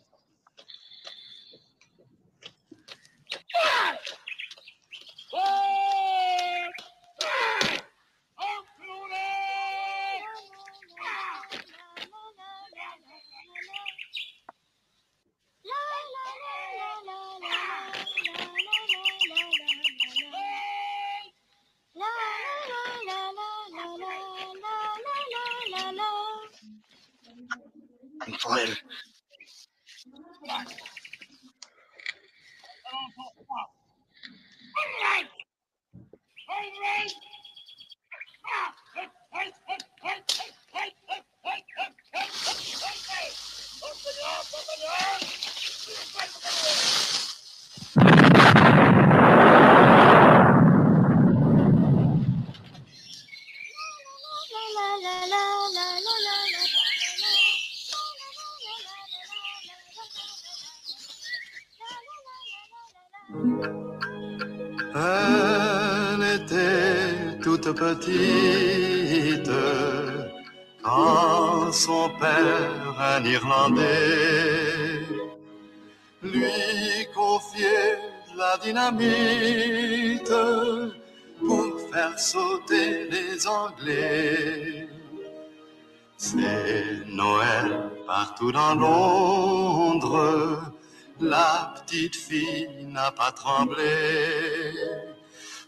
Fire. Irlandais, lui confiait la dynamite pour faire sauter les Anglais. C'est Noël partout dans Londres, la petite fille n'a pas tremblé.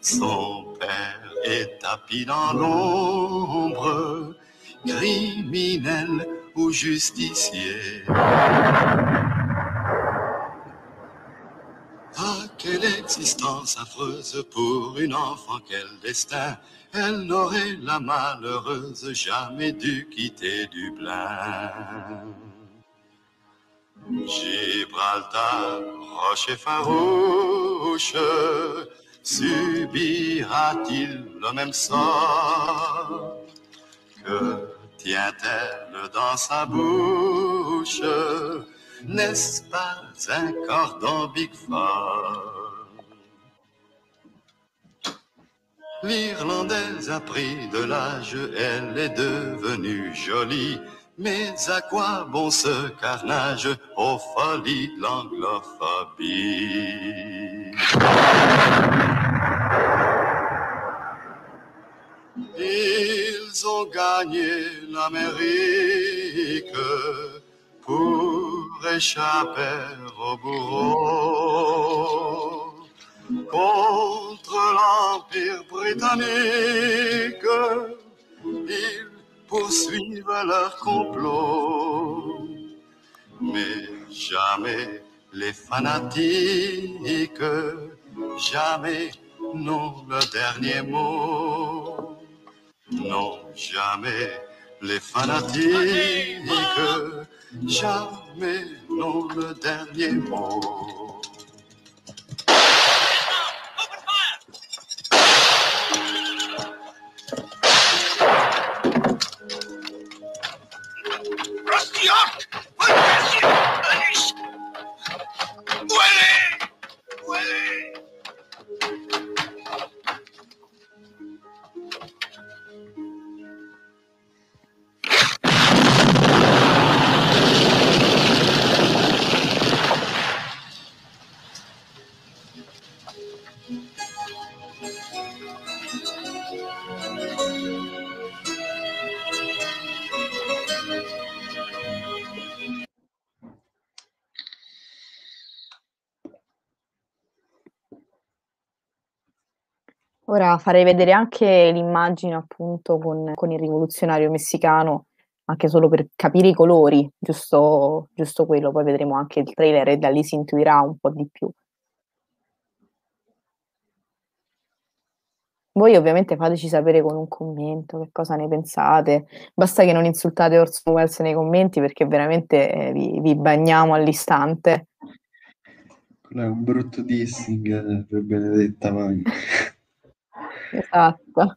Son père est tapis dans l'ombre, criminel ou justicier. Ah, quelle existence affreuse pour une enfant, quel destin! Elle n'aurait la malheureuse jamais dû quitter Dublin. Gibraltar, rocher farouche, subira-t-il le même sort Que tient-elle dans sa bouche? N'est-ce pas un cordon Big L'Irlandaise a pris de l'âge, elle est devenue jolie. Mais à quoi bon ce carnage? Aux folies l'anglophobie ont gagné l'Amérique pour échapper au bourreau contre l'Empire britannique. Ils poursuivent leur complot, mais jamais les fanatiques, jamais n'ont le dernier mot. Non, jamais les fanatiques, jamais n'ont le dernier mot. Ora farei vedere anche l'immagine appunto con, con il rivoluzionario messicano, anche solo per capire i colori, giusto, giusto quello, poi vedremo anche il trailer e da lì si intuirà un po' di più. Voi ovviamente fateci sapere con un commento che cosa ne pensate. Basta che non insultate Orson Welles nei commenti perché veramente eh, vi, vi bagniamo all'istante. Quello è un brutto dissing eh, per Benedetta Maghi. Esatto.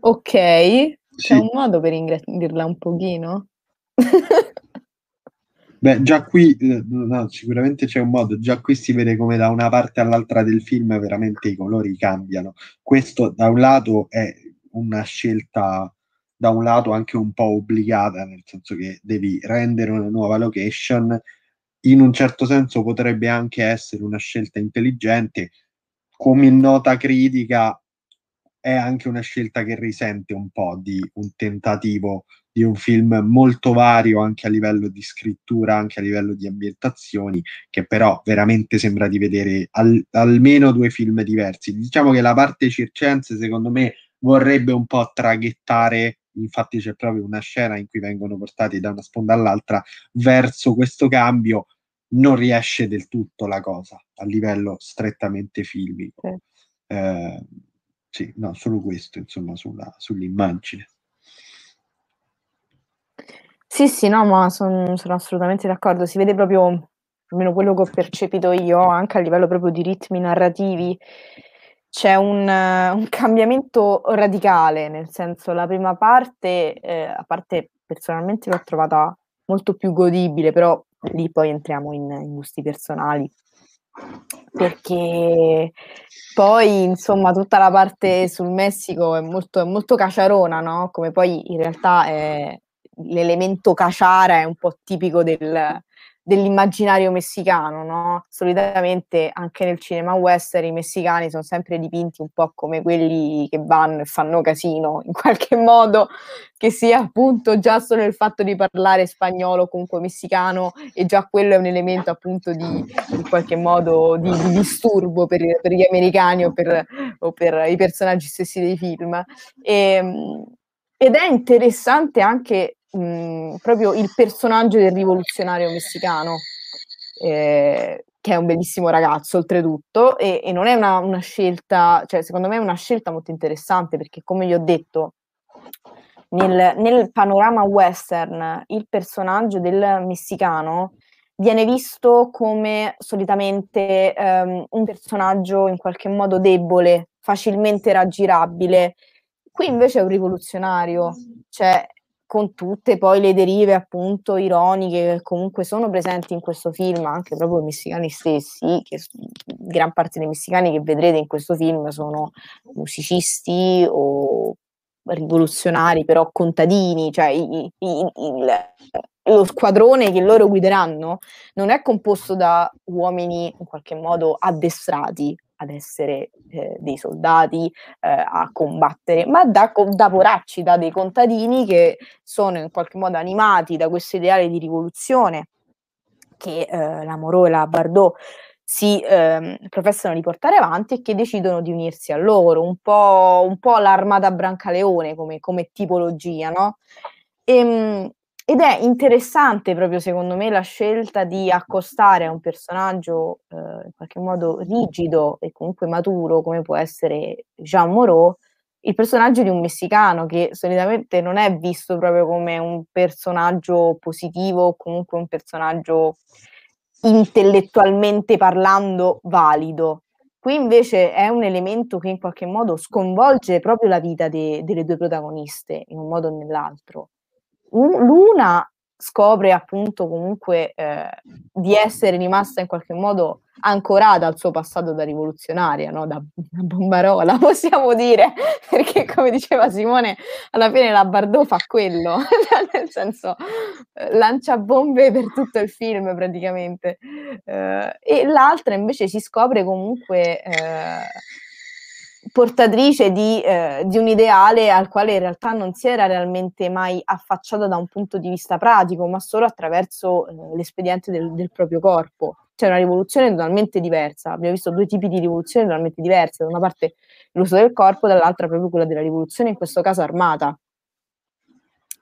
Ok, c'è Sì. un modo per ingrandirla un pochino? Beh, già qui, eh, no, sicuramente c'è un modo, già qui si vede come da una parte all'altra del film veramente i colori cambiano. Questo da un lato è una scelta, da un lato anche un po' obbligata, nel senso che devi rendere una nuova location, in un certo senso potrebbe anche essere una scelta intelligente, come nota critica è anche una scelta che risente un po' di un tentativo di un film molto vario anche a livello di scrittura, anche a livello di ambientazioni, che però veramente sembra di vedere al- almeno due film diversi. Diciamo che la parte circense, secondo me, vorrebbe un po' traghettare, infatti c'è proprio una scena in cui vengono portati da una sponda all'altra verso questo cambio, non riesce del tutto la cosa a livello strettamente filmico. Eh, sì, no, solo questo, insomma, sulla- sull'immagine. Sì, sì, no, ma son- sono assolutamente d'accordo. Si vede proprio, almeno quello che ho percepito io, anche a livello proprio di ritmi narrativi, c'è un, eh, un cambiamento radicale, nel senso la prima parte, eh, a parte personalmente l'ho trovata molto più godibile, però lì poi entriamo in, in gusti personali, perché poi insomma tutta la parte sul Messico è molto, è molto caciarona, no? Come poi in realtà è, l'elemento caciara è un po' tipico del, dell'immaginario messicano, no? Solitamente anche nel cinema western i messicani sono sempre dipinti un po' come quelli che vanno e fanno casino, in qualche modo, che sia appunto già solo il fatto di parlare spagnolo comunque messicano e già quello è un elemento appunto di in qualche modo di, di disturbo per, per, gli americani o per, o per, i personaggi stessi dei film. E, Ehm, ed è interessante anche proprio il personaggio del rivoluzionario messicano, eh, che è un bellissimo ragazzo oltretutto, e, e non è una, una, scelta, cioè secondo me è una scelta molto interessante perché come vi ho detto, nel, nel panorama western il personaggio del messicano viene visto come solitamente um, un personaggio in qualche modo debole, facilmente raggirabile. Qui invece è un rivoluzionario, cioè con tutte poi le derive appunto ironiche che comunque sono presenti in questo film, anche proprio i messicani stessi, che gran parte dei messicani che vedrete in questo film sono musicisti o rivoluzionari, però contadini, cioè i, i, il, lo squadrone che loro guideranno non è composto da uomini in qualche modo addestrati ad essere eh, dei soldati eh, a combattere, ma da, da poracci, da dei contadini che sono in qualche modo animati da questo ideale di rivoluzione che eh, la Moreau e la Bardot si ehm, professano di portare avanti e che decidono di unirsi a loro, un po', un po l'armata Brancaleone come, come tipologia, no? E, ed è interessante proprio secondo me la scelta di accostare a un personaggio eh, in qualche modo rigido e comunque maturo come può essere Jean Moreau il personaggio di un messicano che solitamente non è visto proprio come un personaggio positivo o comunque un personaggio intellettualmente parlando valido. Qui invece è un elemento che in qualche modo sconvolge proprio la vita de- delle due protagoniste in un modo o nell'altro. L'una scopre appunto comunque eh, di essere rimasta in qualche modo ancorata al suo passato da rivoluzionaria, no? da, da bombarola, possiamo dire, perché come diceva Simone, alla fine la Bardot fa quello, nel senso eh, lancia bombe per tutto il film praticamente. Eh, e l'altra invece si scopre comunque eh, portatrice di, eh, di, un ideale al quale in realtà non si era realmente mai affacciata da un punto di vista pratico, ma solo attraverso eh, l'espediente del, del, proprio corpo. C'è una rivoluzione totalmente diversa. Abbiamo visto due tipi di rivoluzioni totalmente diverse. Da una parte l'uso del corpo, dall'altra proprio quella della rivoluzione, in questo caso armata.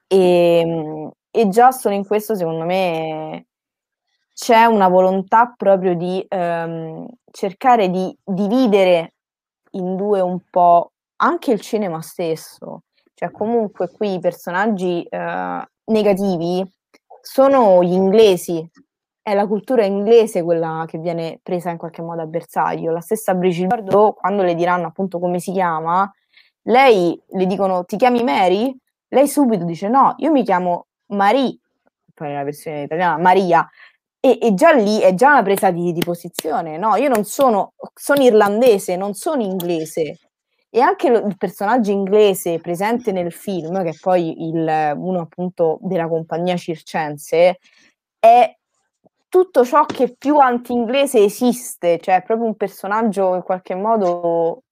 E, ehm, e già solo in questo, secondo me, c'è una volontà proprio di ehm, cercare di dividere in due un po' anche il cinema stesso. Cioè, comunque qui i personaggi eh, negativi sono gli inglesi, è la cultura inglese quella che viene presa in qualche modo a bersaglio. La stessa Brigitte Bardot, quando le diranno appunto come si chiama, lei le dicono ti chiami Mary? Lei subito dice no, io mi chiamo Marie, poi nella versione italiana Maria, e, e, già lì è già una presa di, di, posizione, no? Io non sono, sono irlandese, non sono inglese. E anche lo, il personaggio inglese presente nel film, che è poi il, uno appunto della compagnia circense, è tutto ciò che più anti-inglese esiste, cioè è proprio un personaggio in qualche modo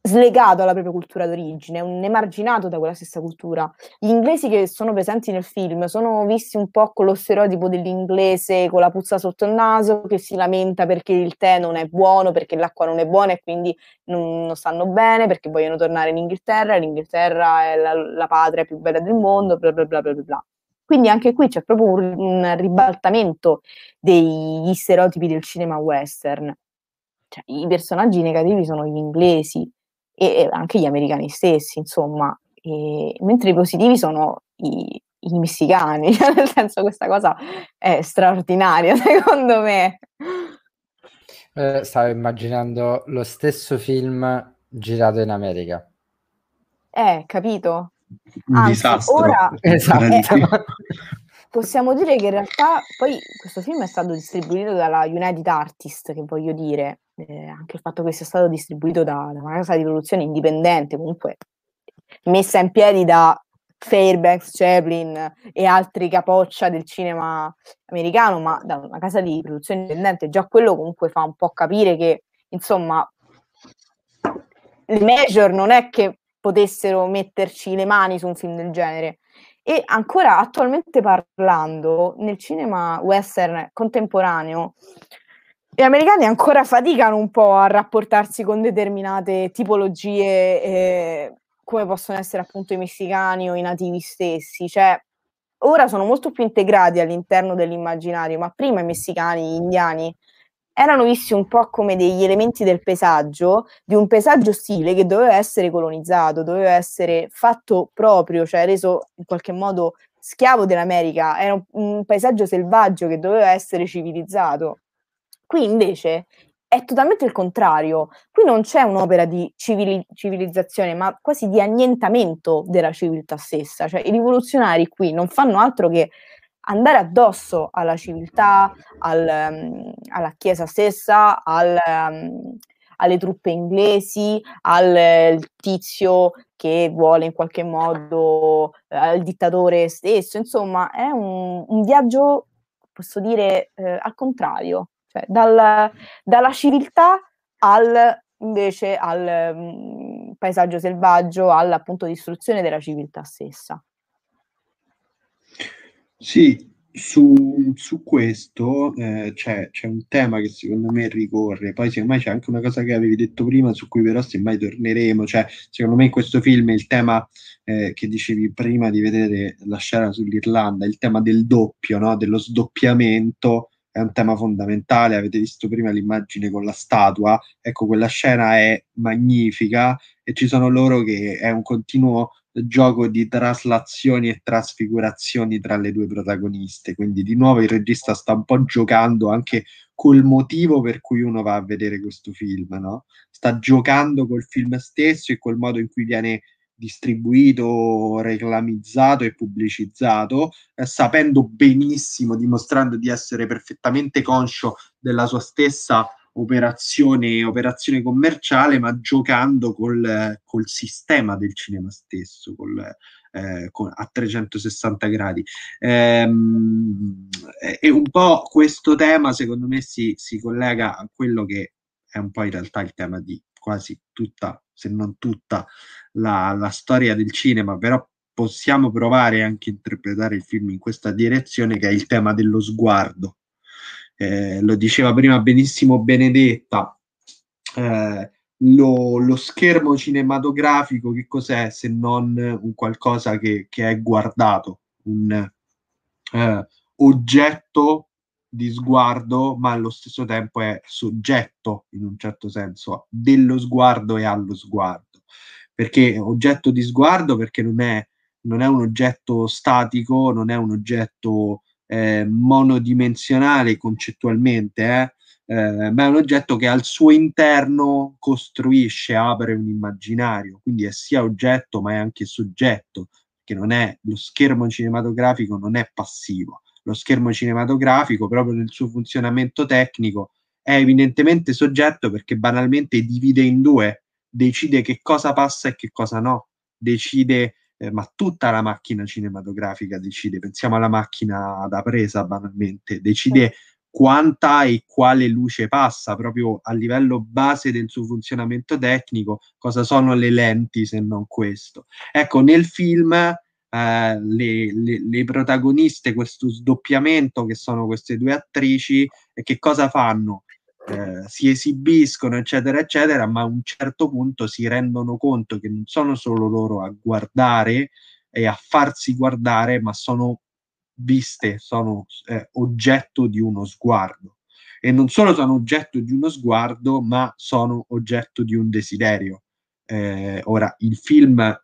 slegato dalla propria cultura d'origine, un emarginato da quella stessa cultura. Gli inglesi che sono presenti nel film sono visti un po' con lo stereotipo dell'inglese con la puzza sotto il naso che si lamenta perché il tè non è buono, perché l'acqua non è buona e quindi non, non stanno bene, perché vogliono tornare in Inghilterra, l'Inghilterra è la, la patria più bella del mondo, bla bla bla bla bla. Quindi anche qui c'è proprio un, un ribaltamento degli stereotipi del cinema western. Cioè, I personaggi negativi sono gli inglesi, e anche gli americani stessi, insomma, e, mentre i positivi sono i, i messicani, cioè nel senso questa cosa è straordinaria secondo me. Eh, stavo immaginando lo stesso film girato in America. Eh, capito? Un Anzi, disastro. Ora, esatto. eh, possiamo dire che in realtà poi questo film è stato distribuito dalla United Artists, che voglio dire, eh, anche il fatto che sia stato distribuito da, da, una casa di produzione indipendente, comunque messa in piedi da Fairbanks, Chaplin e altri capoccia del cinema americano, ma da una casa di produzione indipendente, già quello comunque fa un po' capire che, insomma, le major non è che potessero metterci le mani su un film del genere. E ancora attualmente parlando, nel cinema western contemporaneo, gli americani ancora faticano un po' a rapportarsi con determinate tipologie, eh, come possono essere appunto i messicani o i nativi stessi. Cioè, ora sono molto più integrati all'interno dell'immaginario, ma prima i messicani, gli indiani, erano visti un po' come degli elementi del paesaggio, di un paesaggio ostile che doveva essere colonizzato, doveva essere fatto proprio, cioè reso in qualche modo schiavo dell'America, era un, un paesaggio selvaggio che doveva essere civilizzato. Qui invece è totalmente il contrario. Qui non c'è un'opera di civili- civilizzazione, ma quasi di annientamento della civiltà stessa. Cioè, i rivoluzionari qui non fanno altro che andare addosso alla civiltà, al, um, alla Chiesa stessa, al, um, alle truppe inglesi, al tizio che vuole in qualche modo, eh, al dittatore stesso. Insomma, è un, un viaggio, posso dire, eh, al contrario cioè dal, dalla civiltà al, invece al um, paesaggio selvaggio, alla distruzione della civiltà stessa. Sì, su, su questo eh, c'è, c'è un tema che secondo me ricorre, poi secondo me c'è anche una cosa che avevi detto prima su cui però semmai torneremo, cioè secondo me in questo film il tema eh, che dicevi prima di vedere la scena sull'Irlanda, il tema del doppio, no? dello sdoppiamento è un tema fondamentale, avete visto prima l'immagine con la statua, ecco quella scena è magnifica e ci sono loro che è un continuo gioco di traslazioni e trasfigurazioni tra le due protagoniste. Quindi di nuovo il regista sta un po' giocando anche col motivo per cui uno va a vedere questo film, no? Sta giocando col film stesso e col modo in cui viene distribuito, reclamizzato e pubblicizzato, eh, sapendo benissimo, dimostrando di essere perfettamente conscio della sua stessa operazione, operazione commerciale, ma giocando col, col sistema del cinema stesso, col, eh, con, a 360 gradi. Ehm, e un po' questo tema, secondo me, si, si collega a quello che è un po' in realtà il tema di quasi tutta, se non tutta, la, la storia del cinema, però possiamo provare anche a interpretare il film in questa direzione, che è il tema dello sguardo. Eh, lo diceva prima benissimo Benedetta, eh, lo, lo, schermo cinematografico che cos'è se non un qualcosa che, che è guardato, un eh, oggetto di sguardo, ma allo stesso tempo è soggetto in un certo senso dello sguardo e allo sguardo. Perché oggetto di sguardo? Perché non è, non è un oggetto statico, non è un oggetto eh, monodimensionale concettualmente, eh, eh, ma è un oggetto che al suo interno costruisce, apre un immaginario, quindi è sia oggetto ma è anche soggetto, che non è lo schermo cinematografico non è passivo. Lo schermo cinematografico, proprio nel suo funzionamento tecnico, è evidentemente soggetto perché banalmente divide in due, decide che cosa passa e che cosa no, decide eh, ma tutta la macchina cinematografica decide, pensiamo alla macchina da presa banalmente, decide quanta e quale luce passa proprio a livello base del suo funzionamento tecnico, cosa sono le lenti se non questo. Ecco, nel film eh, le, le, le, protagoniste, questo sdoppiamento che sono queste due attrici, e che cosa fanno? Eh, si esibiscono, eccetera, eccetera, ma a un certo punto si rendono conto che non sono solo loro a guardare e a farsi guardare, ma sono viste, sono eh, oggetto di uno sguardo. E non solo sono oggetto di uno sguardo, ma sono oggetto di un desiderio. Eh, ora, il film,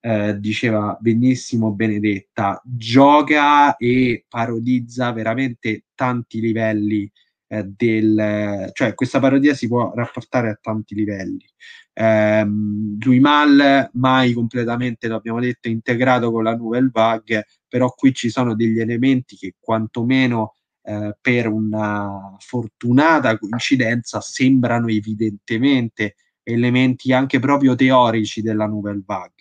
eh, diceva benissimo Benedetta, gioca e parodizza veramente tanti livelli eh, del, cioè questa parodia si può rapportare a tanti livelli. Eh, Mal mai completamente, l'abbiamo detto, integrato con la Nouvelle Vague, però qui ci sono degli elementi che quantomeno eh, per una fortunata coincidenza sembrano evidentemente elementi anche proprio teorici della Nouvelle Vague.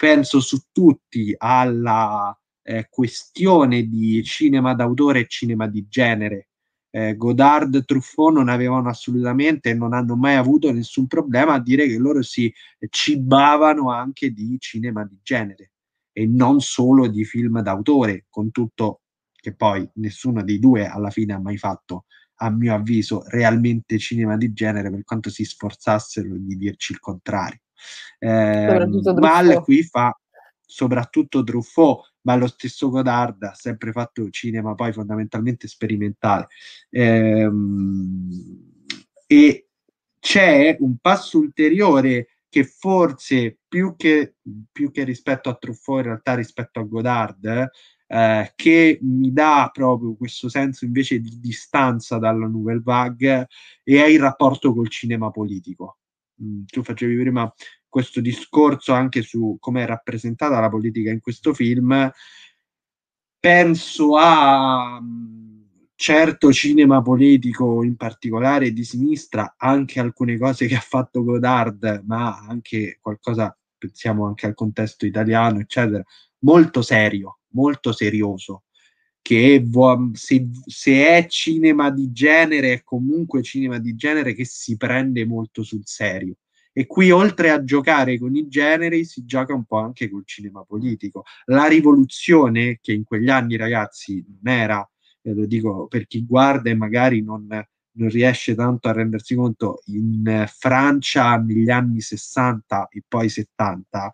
Penso su tutti alla eh, questione di cinema d'autore e cinema di genere eh, Godard e Truffaut non avevano assolutamente e non hanno mai avuto nessun problema a dire che loro si cibavano anche di cinema di genere e non solo di film d'autore, con tutto che poi nessuno dei due alla fine ha mai fatto, a mio avviso, realmente cinema di genere, per quanto si sforzassero di dirci il contrario. Eh, Mal qui fa soprattutto Truffaut, ma lo stesso Godard ha sempre fatto cinema poi fondamentalmente sperimentale. Ehm, e c'è un passo ulteriore che forse più che, più che rispetto a Truffaut, in realtà rispetto a Godard, eh, che mi dà proprio questo senso invece di distanza dalla Nouvelle Vague e è il rapporto col cinema politico. Mm, tu facevi prima questo discorso anche su come è rappresentata la politica in questo film, penso a mm, certo cinema politico in particolare di sinistra, anche alcune cose che ha fatto Godard, ma anche qualcosa, pensiamo anche al contesto italiano, eccetera, molto serio, molto serioso, che se, se è cinema di genere è comunque cinema di genere che si prende molto sul serio E qui, oltre a giocare con i generi, si gioca un po' anche col cinema politico. La rivoluzione, che in quegli anni, ragazzi, non era, eh, lo dico per chi guarda e magari non, non riesce tanto a rendersi conto, in Francia negli anni 60 e poi 70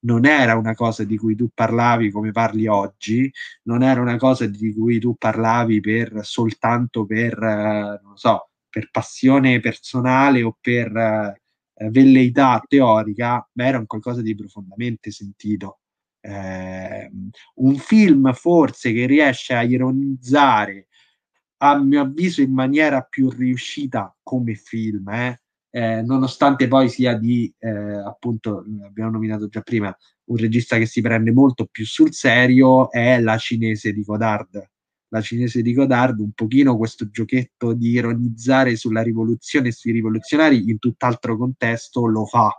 non era una cosa di cui tu parlavi come parli oggi, non era una cosa di cui tu parlavi per soltanto per, eh, non so, per passione personale o per eh, velleità teorica, ma era un qualcosa di profondamente sentito. Eh, un film forse che riesce a ironizzare, a mio avviso, in maniera più riuscita come film, eh, eh, nonostante poi sia di, eh, appunto, abbiamo nominato già prima, un regista che si prende molto più sul serio, è la cinese di Godard. La cinese di Godard, un pochino questo giochetto di ironizzare sulla rivoluzione e sui rivoluzionari in tutt'altro contesto lo fa.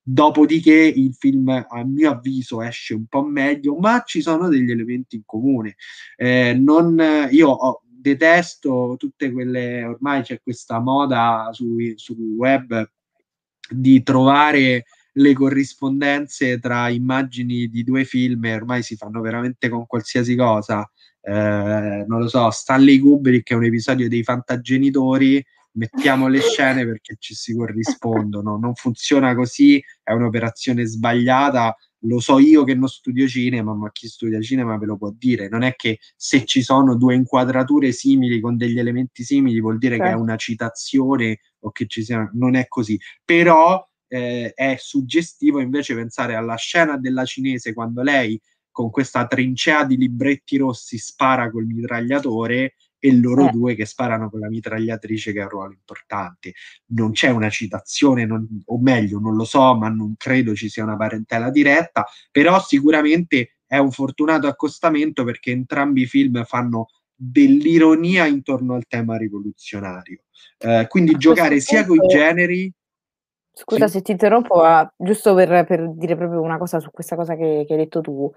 Dopodiché il film, a mio avviso, esce un po' meglio, ma ci sono degli elementi in comune. Eh, non, io ho, detesto tutte quelle, ormai c'è questa moda su, sul web di trovare le corrispondenze tra immagini di due film e ormai si fanno veramente con qualsiasi cosa. Eh, non lo so, Stanley Kubrick è un episodio dei fantagenitori, mettiamo le scene perché ci si corrispondono. Non funziona così, è un'operazione sbagliata lo so io che non studio cinema, ma chi studia cinema ve lo può dire. Non è che se ci sono due inquadrature simili con degli elementi simili vuol dire certo. che è certo. una citazione o che ci sia. Non è così. Però eh, è suggestivo invece pensare alla scena della cinese quando lei con questa trincea di libretti rossi spara col mitragliatore e loro eh. due che sparano con la mitragliatrice che ha un ruolo importante. Non c'è una citazione, non, o meglio, non lo so, ma non credo ci sia una parentela diretta, però sicuramente è un fortunato accostamento perché entrambi i film fanno dell'ironia intorno al tema rivoluzionario. Eh, quindi giocare sia con i generi. Scusa sì. se ti interrompo, giusto per, per, dire proprio una cosa su questa cosa che, che hai detto tu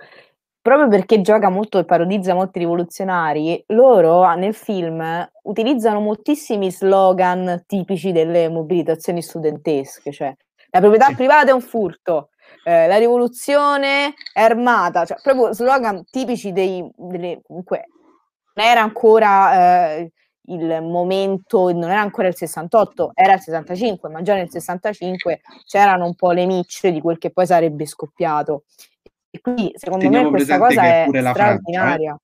proprio perché gioca molto e parodizza molti rivoluzionari, loro nel film utilizzano moltissimi slogan tipici delle mobilitazioni studentesche, cioè la proprietà privata è un furto, eh, la rivoluzione è armata, cioè proprio slogan tipici dei, delle, comunque non era ancora eh, il momento, non era ancora il 68, era il 65, ma già nel 65 c'erano un po' le micce di quel che poi sarebbe scoppiato. E quindi secondo Teniamo me questa cosa è, è straordinaria. Francia,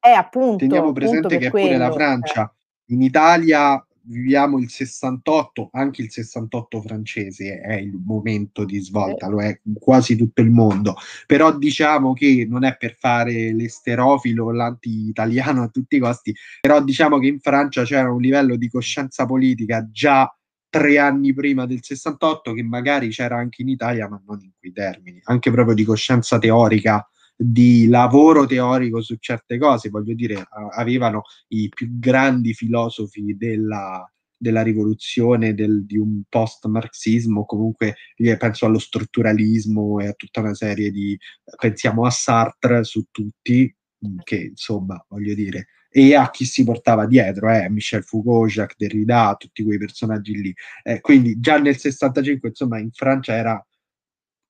eh? È appunto. Teniamo presente che è pure la Francia. Eh. In Italia viviamo il 68, anche il 68 francese è il momento di svolta, lo è quasi tutto il mondo, però diciamo che non è per fare l'esterofilo, l'anti-italiano a tutti i costi, però diciamo che in Francia c'era un livello di coscienza politica già tre anni prima del 68, che magari c'era anche in Italia, ma non in quei termini, anche proprio di coscienza teorica, di lavoro teorico su certe cose, voglio dire, avevano i più grandi filosofi della, della rivoluzione, del, di un post-marxismo, comunque penso allo strutturalismo e a tutta una serie di, pensiamo a Sartre su tutti, che insomma, voglio dire, e a chi si portava dietro, eh, Michel Foucault, Jacques Derrida, tutti quei personaggi lì. Eh, quindi già nel 65, insomma, in Francia era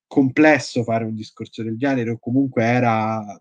complesso fare un discorso del genere o comunque era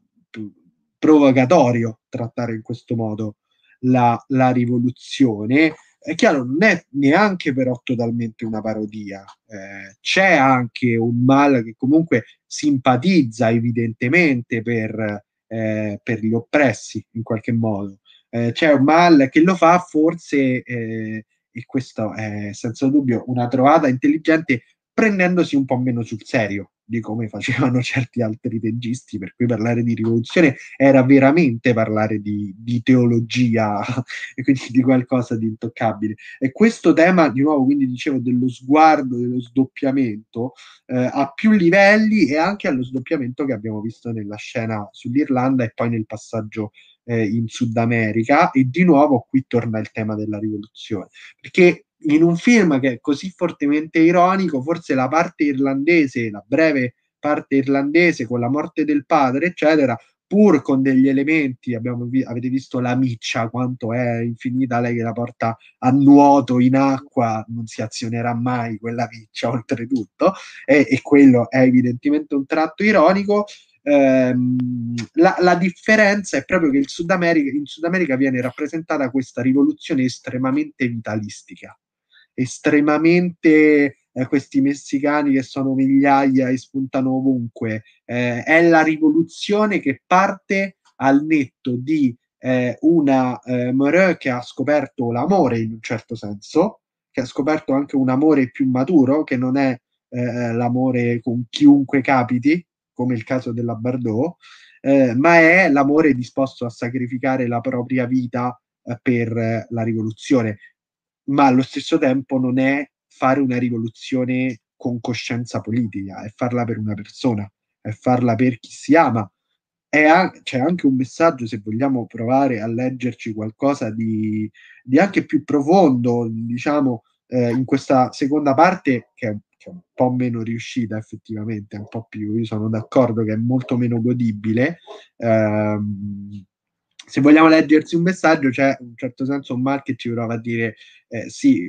provocatorio trattare in questo modo la, la rivoluzione. È chiaro, non è neanche però totalmente una parodia, eh, c'è anche un mal che comunque simpatizza evidentemente per eh, per gli oppressi in qualche modo. Eh, c'è un mal che lo fa forse, eh, e questo è senza dubbio una trovata intelligente, prendendosi un po' meno sul serio di come facevano certi altri registi, per cui parlare di rivoluzione era veramente parlare di, di teologia e quindi di qualcosa di intoccabile. E questo tema, di nuovo, quindi dicevo, dello sguardo, dello sdoppiamento, eh, a più livelli e anche allo sdoppiamento che abbiamo visto nella scena sull'Irlanda e poi nel passaggio eh, in Sud America. E di nuovo qui torna il tema della rivoluzione, perché in un film che è così fortemente ironico, forse la parte irlandese, la breve parte irlandese con la morte del padre, eccetera, pur con degli elementi, abbiamo avete visto la miccia, quanto è infinita lei che la porta a nuoto in acqua, non si azionerà mai quella miccia oltretutto, e, e quello è evidentemente un tratto ironico. Ehm, la, la, differenza è proprio che il Sud America, in Sud America viene rappresentata questa rivoluzione estremamente vitalistica, estremamente eh, questi messicani che sono migliaia e spuntano ovunque. Eh, è la rivoluzione che parte al netto di eh, una eh, Moreau che ha scoperto l'amore in un certo senso, che ha scoperto anche un amore più maturo, che non è eh, l'amore con chiunque capiti, come il caso della Bardot, eh, ma è l'amore disposto a sacrificare la propria vita per la rivoluzione, ma allo stesso tempo non è fare una rivoluzione con coscienza politica, è farla per una persona, è farla per chi si ama. A- c'è anche un messaggio, se vogliamo provare a leggerci qualcosa di, di anche più profondo, diciamo, eh, in questa seconda parte, che è che è un po' meno riuscita effettivamente, un po' più, io sono d'accordo che è molto meno godibile. Um, se vogliamo leggersi un messaggio, c'è in un certo senso Mark che ci prova a dire eh, sì,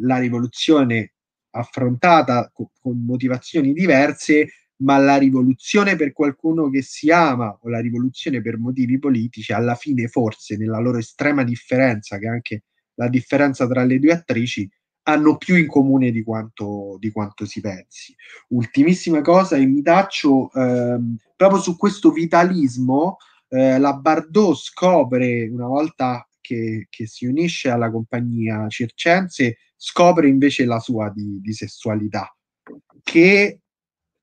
la rivoluzione affrontata co- con motivazioni diverse, ma la rivoluzione per qualcuno che si ama o la rivoluzione per motivi politici, alla fine forse nella loro estrema differenza, che è anche la differenza tra le due attrici, hanno più in comune di quanto, di quanto si pensi. Ultimissima cosa, e mi taccio ehm, proprio su questo vitalismo, eh, la Bardot scopre una volta che, che, si unisce alla compagnia circense, scopre invece la sua di, di sessualità, che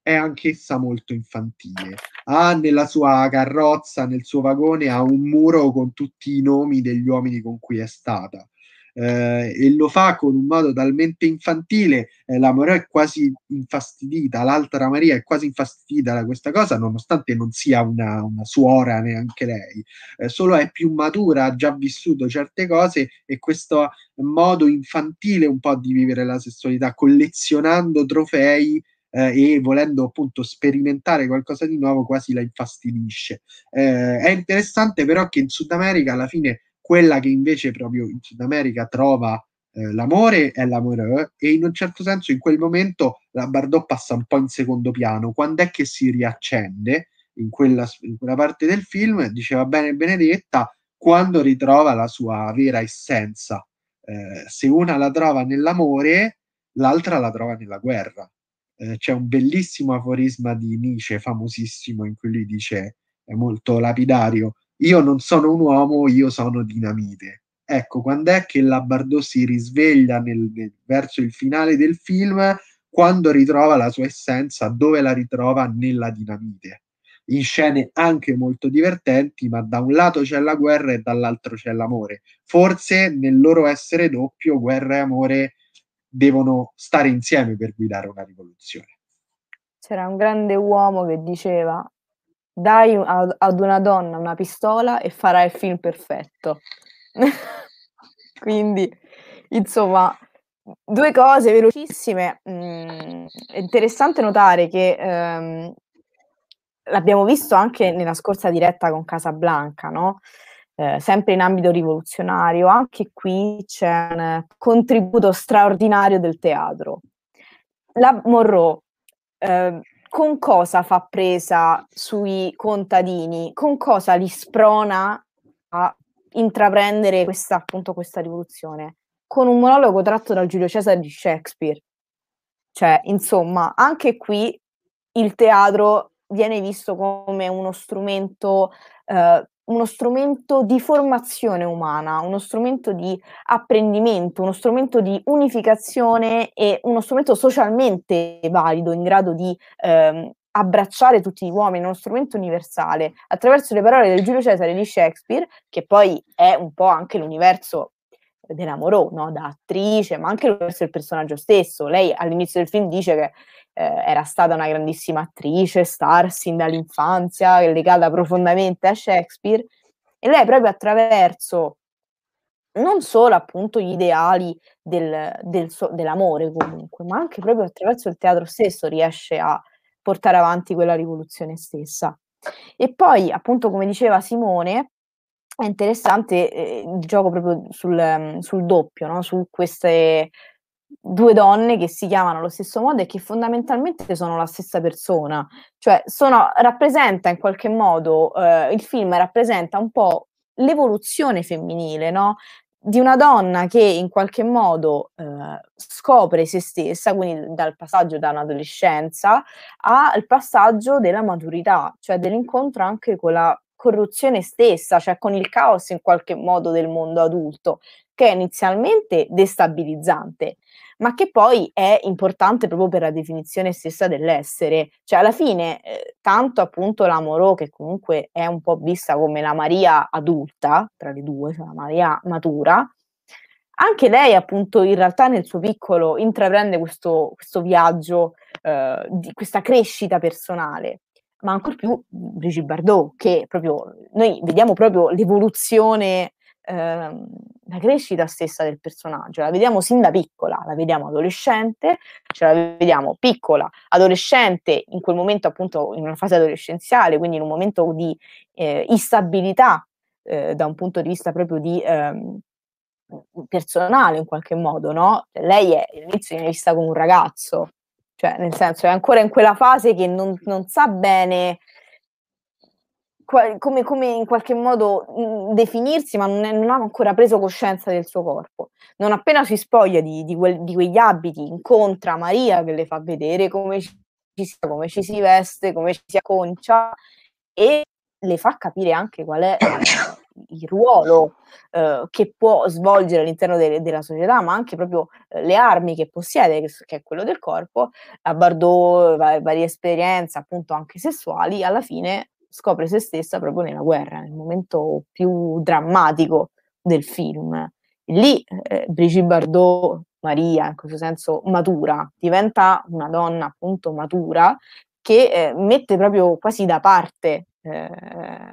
è anch'essa molto infantile. Ha nella sua carrozza, nel suo vagone, ha un muro con tutti i nomi degli uomini con cui è stata eh, e lo fa con un modo talmente infantile, eh, la Morea è quasi infastidita, l'altra Maria è quasi infastidita da questa cosa, nonostante non sia una, una suora neanche lei, eh, solo è più matura, ha già vissuto certe cose e questo modo infantile un po' di vivere la sessualità, collezionando trofei eh, e volendo appunto sperimentare qualcosa di nuovo quasi la infastidisce. Eh, è interessante però che in Sud America alla fine quella che invece proprio in Sud America trova eh, l'amore è l'amore e in un certo senso in quel momento la Bardot passa un po' in secondo piano. Quando è che si riaccende in quella, in quella parte del film, diceva bene Benedetta, quando ritrova la sua vera essenza. Eh, se una la trova nell'amore, l'altra la trova nella guerra. Eh, c'è un bellissimo aforisma di Nietzsche, famosissimo, in cui lui dice, è molto lapidario, io non sono un uomo, io sono dinamite. Ecco, quando è che la Bardot si risveglia nel, nel, verso il finale del film, quando ritrova la sua essenza, dove la ritrova? Nella dinamite. In scene anche molto divertenti, ma da un lato c'è la guerra e dall'altro c'è l'amore. Forse nel loro essere doppio, guerra e amore devono stare insieme per guidare una rivoluzione. C'era un grande uomo che diceva dai ad, ad una donna una pistola e farà il film perfetto. Quindi, insomma, due cose velocissime. Mm, è interessante notare che ehm, l'abbiamo visto anche nella scorsa diretta con Casablanca, no? Eh, sempre in ambito rivoluzionario, anche qui c'è un contributo straordinario del teatro. La Monroe eh, con cosa fa presa sui contadini? Con cosa li sprona a intraprendere questa, appunto, questa rivoluzione? Con un monologo tratto dal Giulio Cesare di Shakespeare. Cioè, insomma, anche qui il teatro viene visto come uno strumento eh, uno strumento di formazione umana, uno strumento di apprendimento, uno strumento di unificazione e uno strumento socialmente valido, in grado di ehm, abbracciare tutti gli uomini, uno strumento universale, attraverso le parole del Giulio Cesare di Shakespeare, che poi è un po' anche l'universo della Moreau, no? da attrice, ma anche l'universo del personaggio stesso. Lei all'inizio del film dice che eh, era stata una grandissima attrice, star sin dall'infanzia, legata profondamente a Shakespeare, e lei proprio attraverso non solo appunto gli ideali del, del so, dell'amore comunque, ma anche proprio attraverso il teatro stesso riesce a portare avanti quella rivoluzione stessa. E poi, appunto, come diceva Simone, è interessante eh, il gioco proprio sul, sul doppio, no? su queste due donne che si chiamano allo stesso modo e che fondamentalmente sono la stessa persona, cioè sono, rappresenta in qualche modo, eh, il film rappresenta un po' l'evoluzione femminile, no? Di una donna che in qualche modo eh, scopre se stessa, quindi dal passaggio da un'adolescenza al passaggio della maturità, cioè dell'incontro anche con la corruzione stessa, cioè con il caos in qualche modo del mondo adulto, che è inizialmente destabilizzante, ma che poi è importante proprio per la definizione stessa dell'essere. Cioè alla fine, eh, tanto appunto la Moreau, che comunque è un po' vista come la Maria adulta, tra le due, cioè la Maria matura, anche lei appunto in realtà nel suo piccolo intraprende questo, questo viaggio, eh, di questa crescita personale ma ancor più Brigitte Bardot, che proprio noi vediamo proprio l'evoluzione ehm, la crescita stessa del personaggio, la vediamo sin da piccola, la vediamo adolescente, ce la vediamo piccola, adolescente, in quel momento appunto in una fase adolescenziale, quindi in un momento di eh, instabilità eh, da un punto di vista proprio di ehm, personale in qualche modo, no? Lei è all'inizio viene vista come un ragazzo, cioè nel senso è ancora in quella fase che non, non sa bene come, come, in qualche modo definirsi, ma non, è, non, ha ancora preso coscienza del suo corpo. Non appena si spoglia di, di, quel, di, quegli abiti, incontra Maria che le fa vedere come ci, come ci si veste, come ci si acconcia e le fa capire anche qual è il ruolo eh, che può svolgere all'interno de- della società, ma anche proprio eh, le armi che possiede, che, che, è quello del corpo. A Bardot, va- varie esperienze, appunto anche sessuali, alla fine scopre se stessa proprio nella guerra, nel momento più drammatico del film. Lì eh, Brigitte Bardot, Maria, in questo senso matura, diventa una donna appunto matura che eh, mette proprio quasi da parte eh,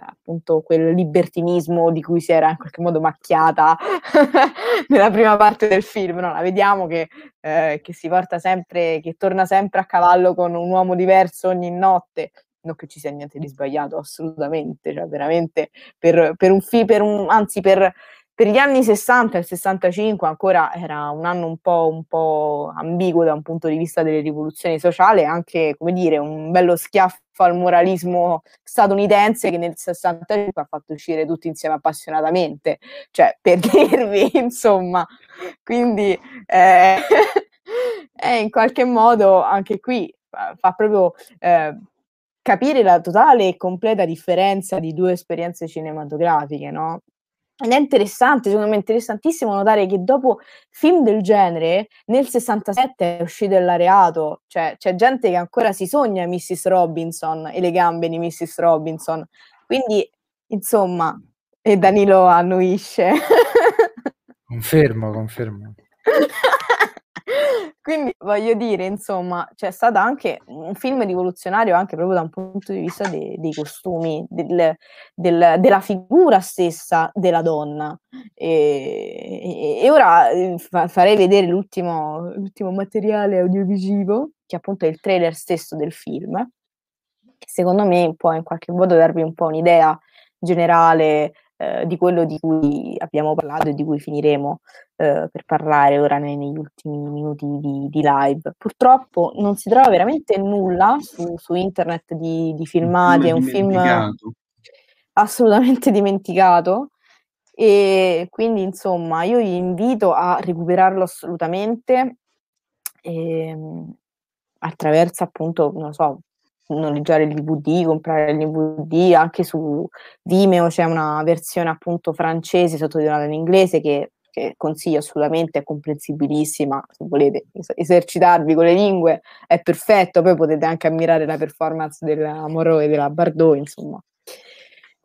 appunto quel libertinismo di cui si era in qualche modo macchiata nella prima parte del film, no? la vediamo che, eh, che si porta sempre, che torna sempre a cavallo con un uomo diverso ogni notte, non che ci sia niente di sbagliato, assolutamente, cioè veramente per, per un film, per un, anzi per, per gli anni 60 e 65 ancora era un anno un po', un po' ambiguo da un punto di vista delle rivoluzioni sociali, anche come dire un bello schiaffo al moralismo statunitense che nel 65 ha fatto uscire tutti insieme appassionatamente, cioè per dirvi insomma, quindi eh, è in qualche modo anche qui fa proprio eh, capire la totale e completa differenza di due esperienze cinematografiche, no? Ed è interessante, secondo me interessantissimo notare che dopo film del genere, nel 67 è uscito l'areato, cioè c'è gente che ancora si sogna Mrs. Robinson e le gambe di Mrs. Robinson. Quindi, insomma, e Danilo annuisce. Confermo, confermo. Quindi voglio dire, insomma, c'è stato anche un film rivoluzionario anche proprio da un punto di vista de- dei costumi, del, del, della figura stessa della donna. E, e, e ora eh, fa- farei vedere l'ultimo, l'ultimo materiale audiovisivo, che appunto è il trailer stesso del film, che secondo me può in qualche modo darvi un po' un'idea generale eh, di quello di cui abbiamo parlato e di cui finiremo eh, per parlare ora nei, negli ultimi minuti di, di, live. Purtroppo non si trova veramente nulla su, su internet di, di filmati, è un film assolutamente dimenticato e quindi insomma io vi invito a recuperarlo assolutamente ehm, attraverso appunto non so noleggiare il DVD, comprare il DVD, anche su Vimeo c'è una versione appunto francese sottotitolata in inglese che, che consiglio assolutamente, è comprensibilissima, se volete esercitarvi con le lingue è perfetto, poi potete anche ammirare la performance della Moreau e della Bardot, insomma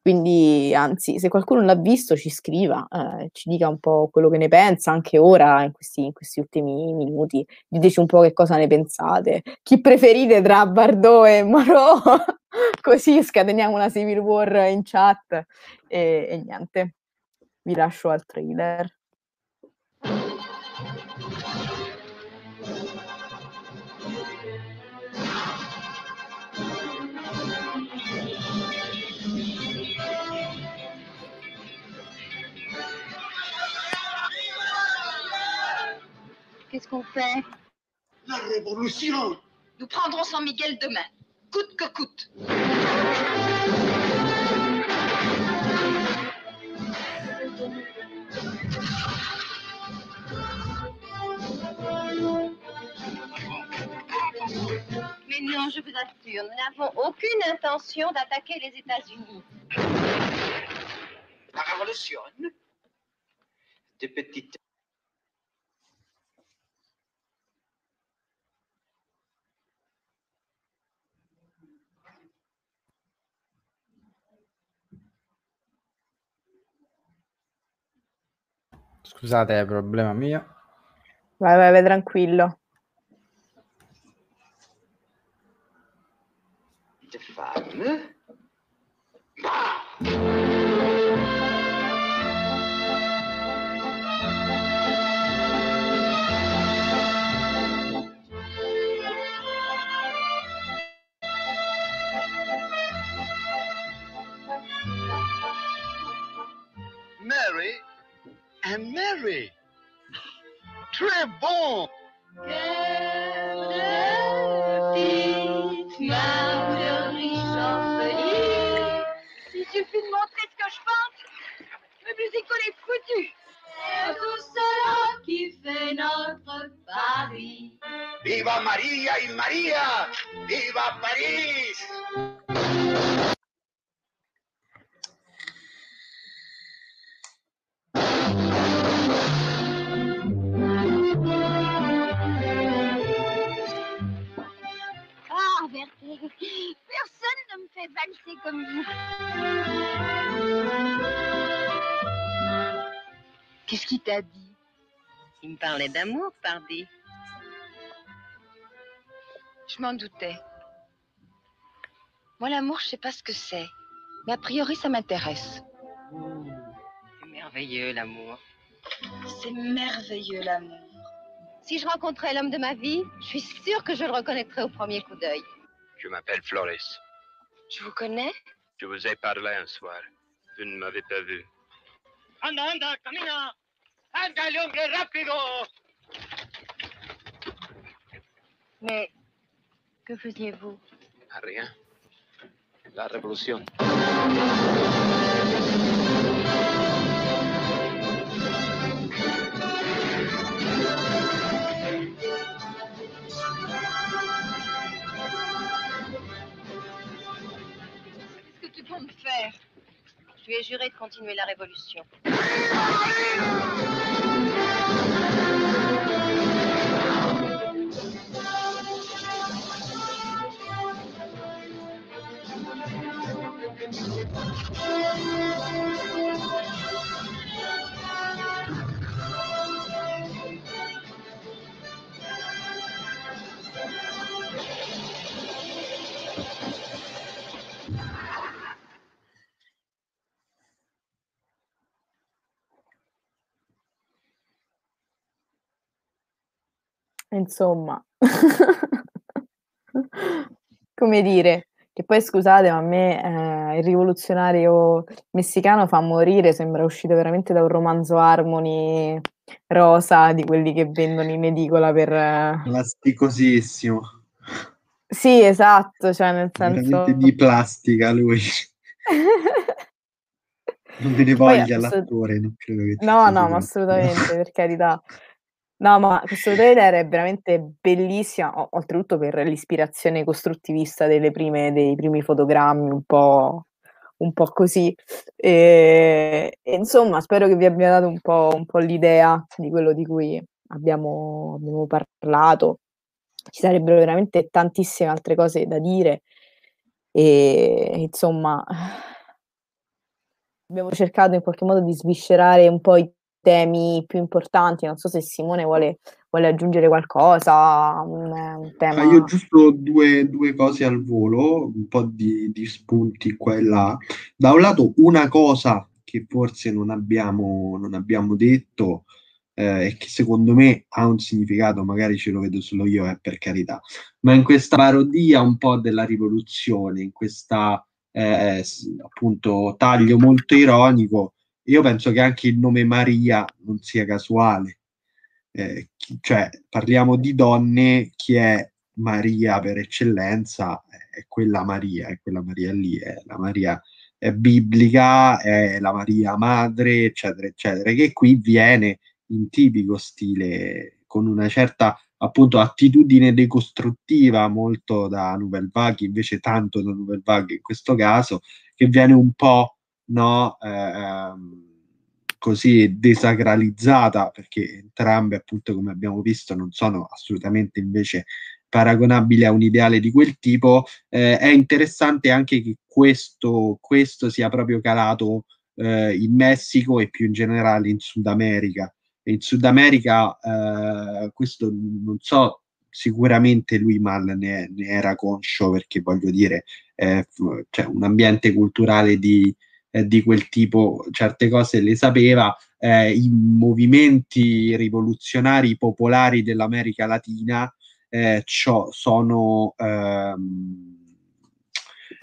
quindi, anzi, se qualcuno l'ha visto, ci scriva, eh, ci dica un po' quello che ne pensa, anche ora, in questi, in questi, ultimi minuti. Diteci un po' che cosa ne pensate. Chi preferite tra Bardot e Moreau? Così scateniamo una civil war in chat e, e niente. Vi lascio al trailer. Qu'est-ce qu'on fait? La révolution Nous prendrons San Miguel demain, coûte que coûte. Mais non, je vous assure, nous n'avons aucune intention d'attaquer les États-Unis. La révolution Des petites... Scusate, è problema mio. Vai, vai, vai tranquillo. de femmes. And Mary. Très bon. Il suffit de montrer ce que je pense. Le musical est foutu. Tout cela qui fait notre Paris. Viva María y María. Viva París. Qu'est-ce qu'il t'a dit? Il me parlait d'amour, pardi. Je m'en doutais. Moi, l'amour, je sais pas ce que c'est. Mais a priori, ça m'intéresse. C'est merveilleux, l'amour. C'est merveilleux, l'amour. Si je rencontrais l'homme de ma vie, je suis sûre que je le reconnaîtrais au premier coup d'œil. Je m'appelle Floris. Je vous connais? Je vous ai parlé un soir. Vous ne m'avez pas vu. Anda, anda, camina. Ándale, hombre, rápido. Mais que faisiez-vous? Rien. La révolution. Faire Je lui ai juré de continuer la révolution. Insomma, come dire, che poi scusate, ma a me eh, il rivoluzionario messicano fa morire, sembra uscito veramente da un romanzo Harmony rosa di quelli che vendono in edicola per... eh, Plasticosissimo. Sì, esatto, cioè nel senso... Veramente di plastica lui. Non ve ne voglia l'attore, non credo che No, no, ma assolutamente, per carità. No, ma questo trailer è veramente bellissima, o- oltretutto per l'ispirazione costruttivista prime, dei primi fotogrammi, un po', un po' così. E, e insomma, spero che vi abbia dato un po', un po' l'idea di quello di cui abbiamo, abbiamo parlato. Ci sarebbero veramente tantissime altre cose da dire e insomma abbiamo cercato in qualche modo di sviscerare un po' i temi più importanti. Non so se Simone vuole, vuole aggiungere qualcosa, un, un tema. Ah, io giusto due, due cose al volo, un po' di, di spunti qua e là. Da un lato, una cosa che forse non abbiamo, non abbiamo detto eh, e che secondo me ha un significato, magari ce lo vedo solo io, eh, per carità, ma in questa parodia un po' della rivoluzione, in questa eh, appunto taglio molto ironico, io penso che anche il nome Maria non sia casuale. Eh, chi, cioè parliamo di donne, chi è Maria per eccellenza è quella Maria, è quella Maria lì, è la Maria è biblica, è la Maria madre, eccetera, eccetera, che qui viene in tipico stile con una certa appunto attitudine decostruttiva molto da Nouvelle Vague, invece tanto da Nouvelle Vague in questo caso, che viene un po' no, eh, così desacralizzata, perché entrambe appunto come abbiamo visto non sono assolutamente invece paragonabili a un ideale di quel tipo, eh, è interessante anche che questo, questo sia proprio calato eh, in Messico e più in generale in Sud America. in Sud America, eh, questo non so, sicuramente lui mal ne, ne era conscio perché voglio dire, eh, cioè un ambiente culturale di, eh, di quel tipo, certe cose le sapeva, eh, i movimenti rivoluzionari popolari dell'America Latina eh, sono, ehm,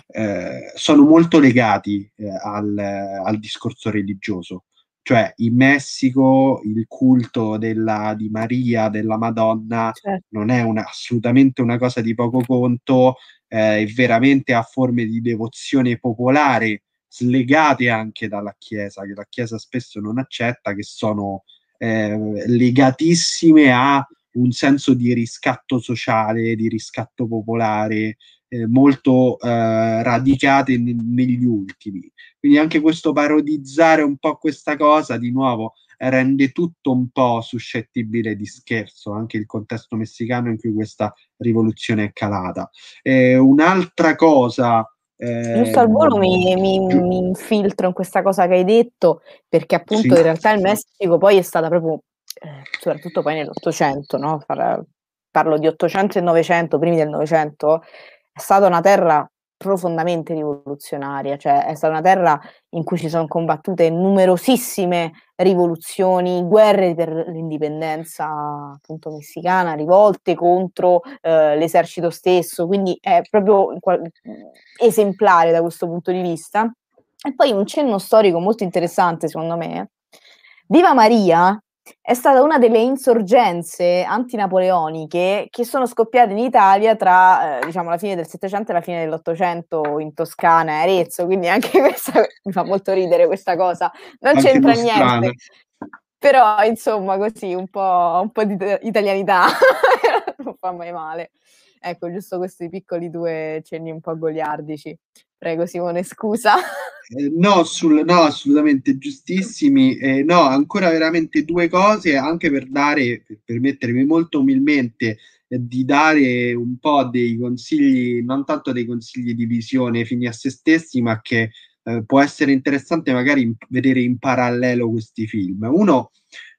eh, sono, molto legati eh, al, al, discorso religioso. Cioè in Messico il culto della, di Maria, della Madonna, certo. non è una, assolutamente una cosa di poco conto, è veramente a forme di devozione popolare slegate anche dalla Chiesa, che la Chiesa spesso non accetta, che sono eh, legatissime a un senso di riscatto sociale, di riscatto popolare, eh, molto eh, radicate ne- negli ultimi. Quindi anche questo parodizzare un po' questa cosa, di nuovo, rende tutto un po' suscettibile di scherzo, anche il contesto messicano in cui questa rivoluzione è calata. Eh, un'altra cosa... Eh, Giusto al volo mi, mi, mi, infiltro in questa cosa che hai detto, perché appunto sì. in realtà il Messico poi è stata proprio eh, soprattutto poi nell'Ottocento, no? parlo di Ottocento e Novecento, primi del Novecento, è stata una terra profondamente rivoluzionaria, cioè è stata una terra in cui si sono combattute numerosissime rivoluzioni, guerre per l'indipendenza appunto messicana, rivolte contro eh, l'esercito stesso, quindi è proprio esemplare da questo punto di vista. E poi un cenno storico molto interessante secondo me. Viva Maria è stata una delle insorgenze antinapoleoniche che sono scoppiate in Italia tra eh, diciamo, la fine del Settecento e la fine dell'Ottocento in Toscana e Arezzo, quindi anche questa mi fa molto ridere questa cosa, non anche c'entra niente. Però insomma così un po', un po di italianità non fa mai male. Ecco, giusto questi piccoli due cenni un po' goliardici. Prego Simone, scusa. Eh, no, sul, no, assolutamente giustissimi. Eh, no, ancora veramente due cose, anche per dare, per permettermi molto umilmente eh, di dare un po' dei consigli, non tanto dei consigli di visione fini a se stessi, ma che eh, può essere interessante magari in, vedere in parallelo questi film. Uno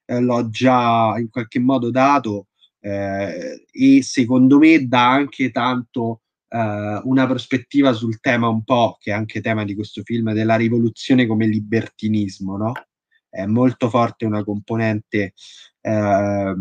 eh, l'ho già in qualche modo dato eh, e secondo me dà anche tanto uh, una prospettiva sul tema un po', che è anche tema di questo film, della rivoluzione come libertinismo, no? È molto forte una componente uh,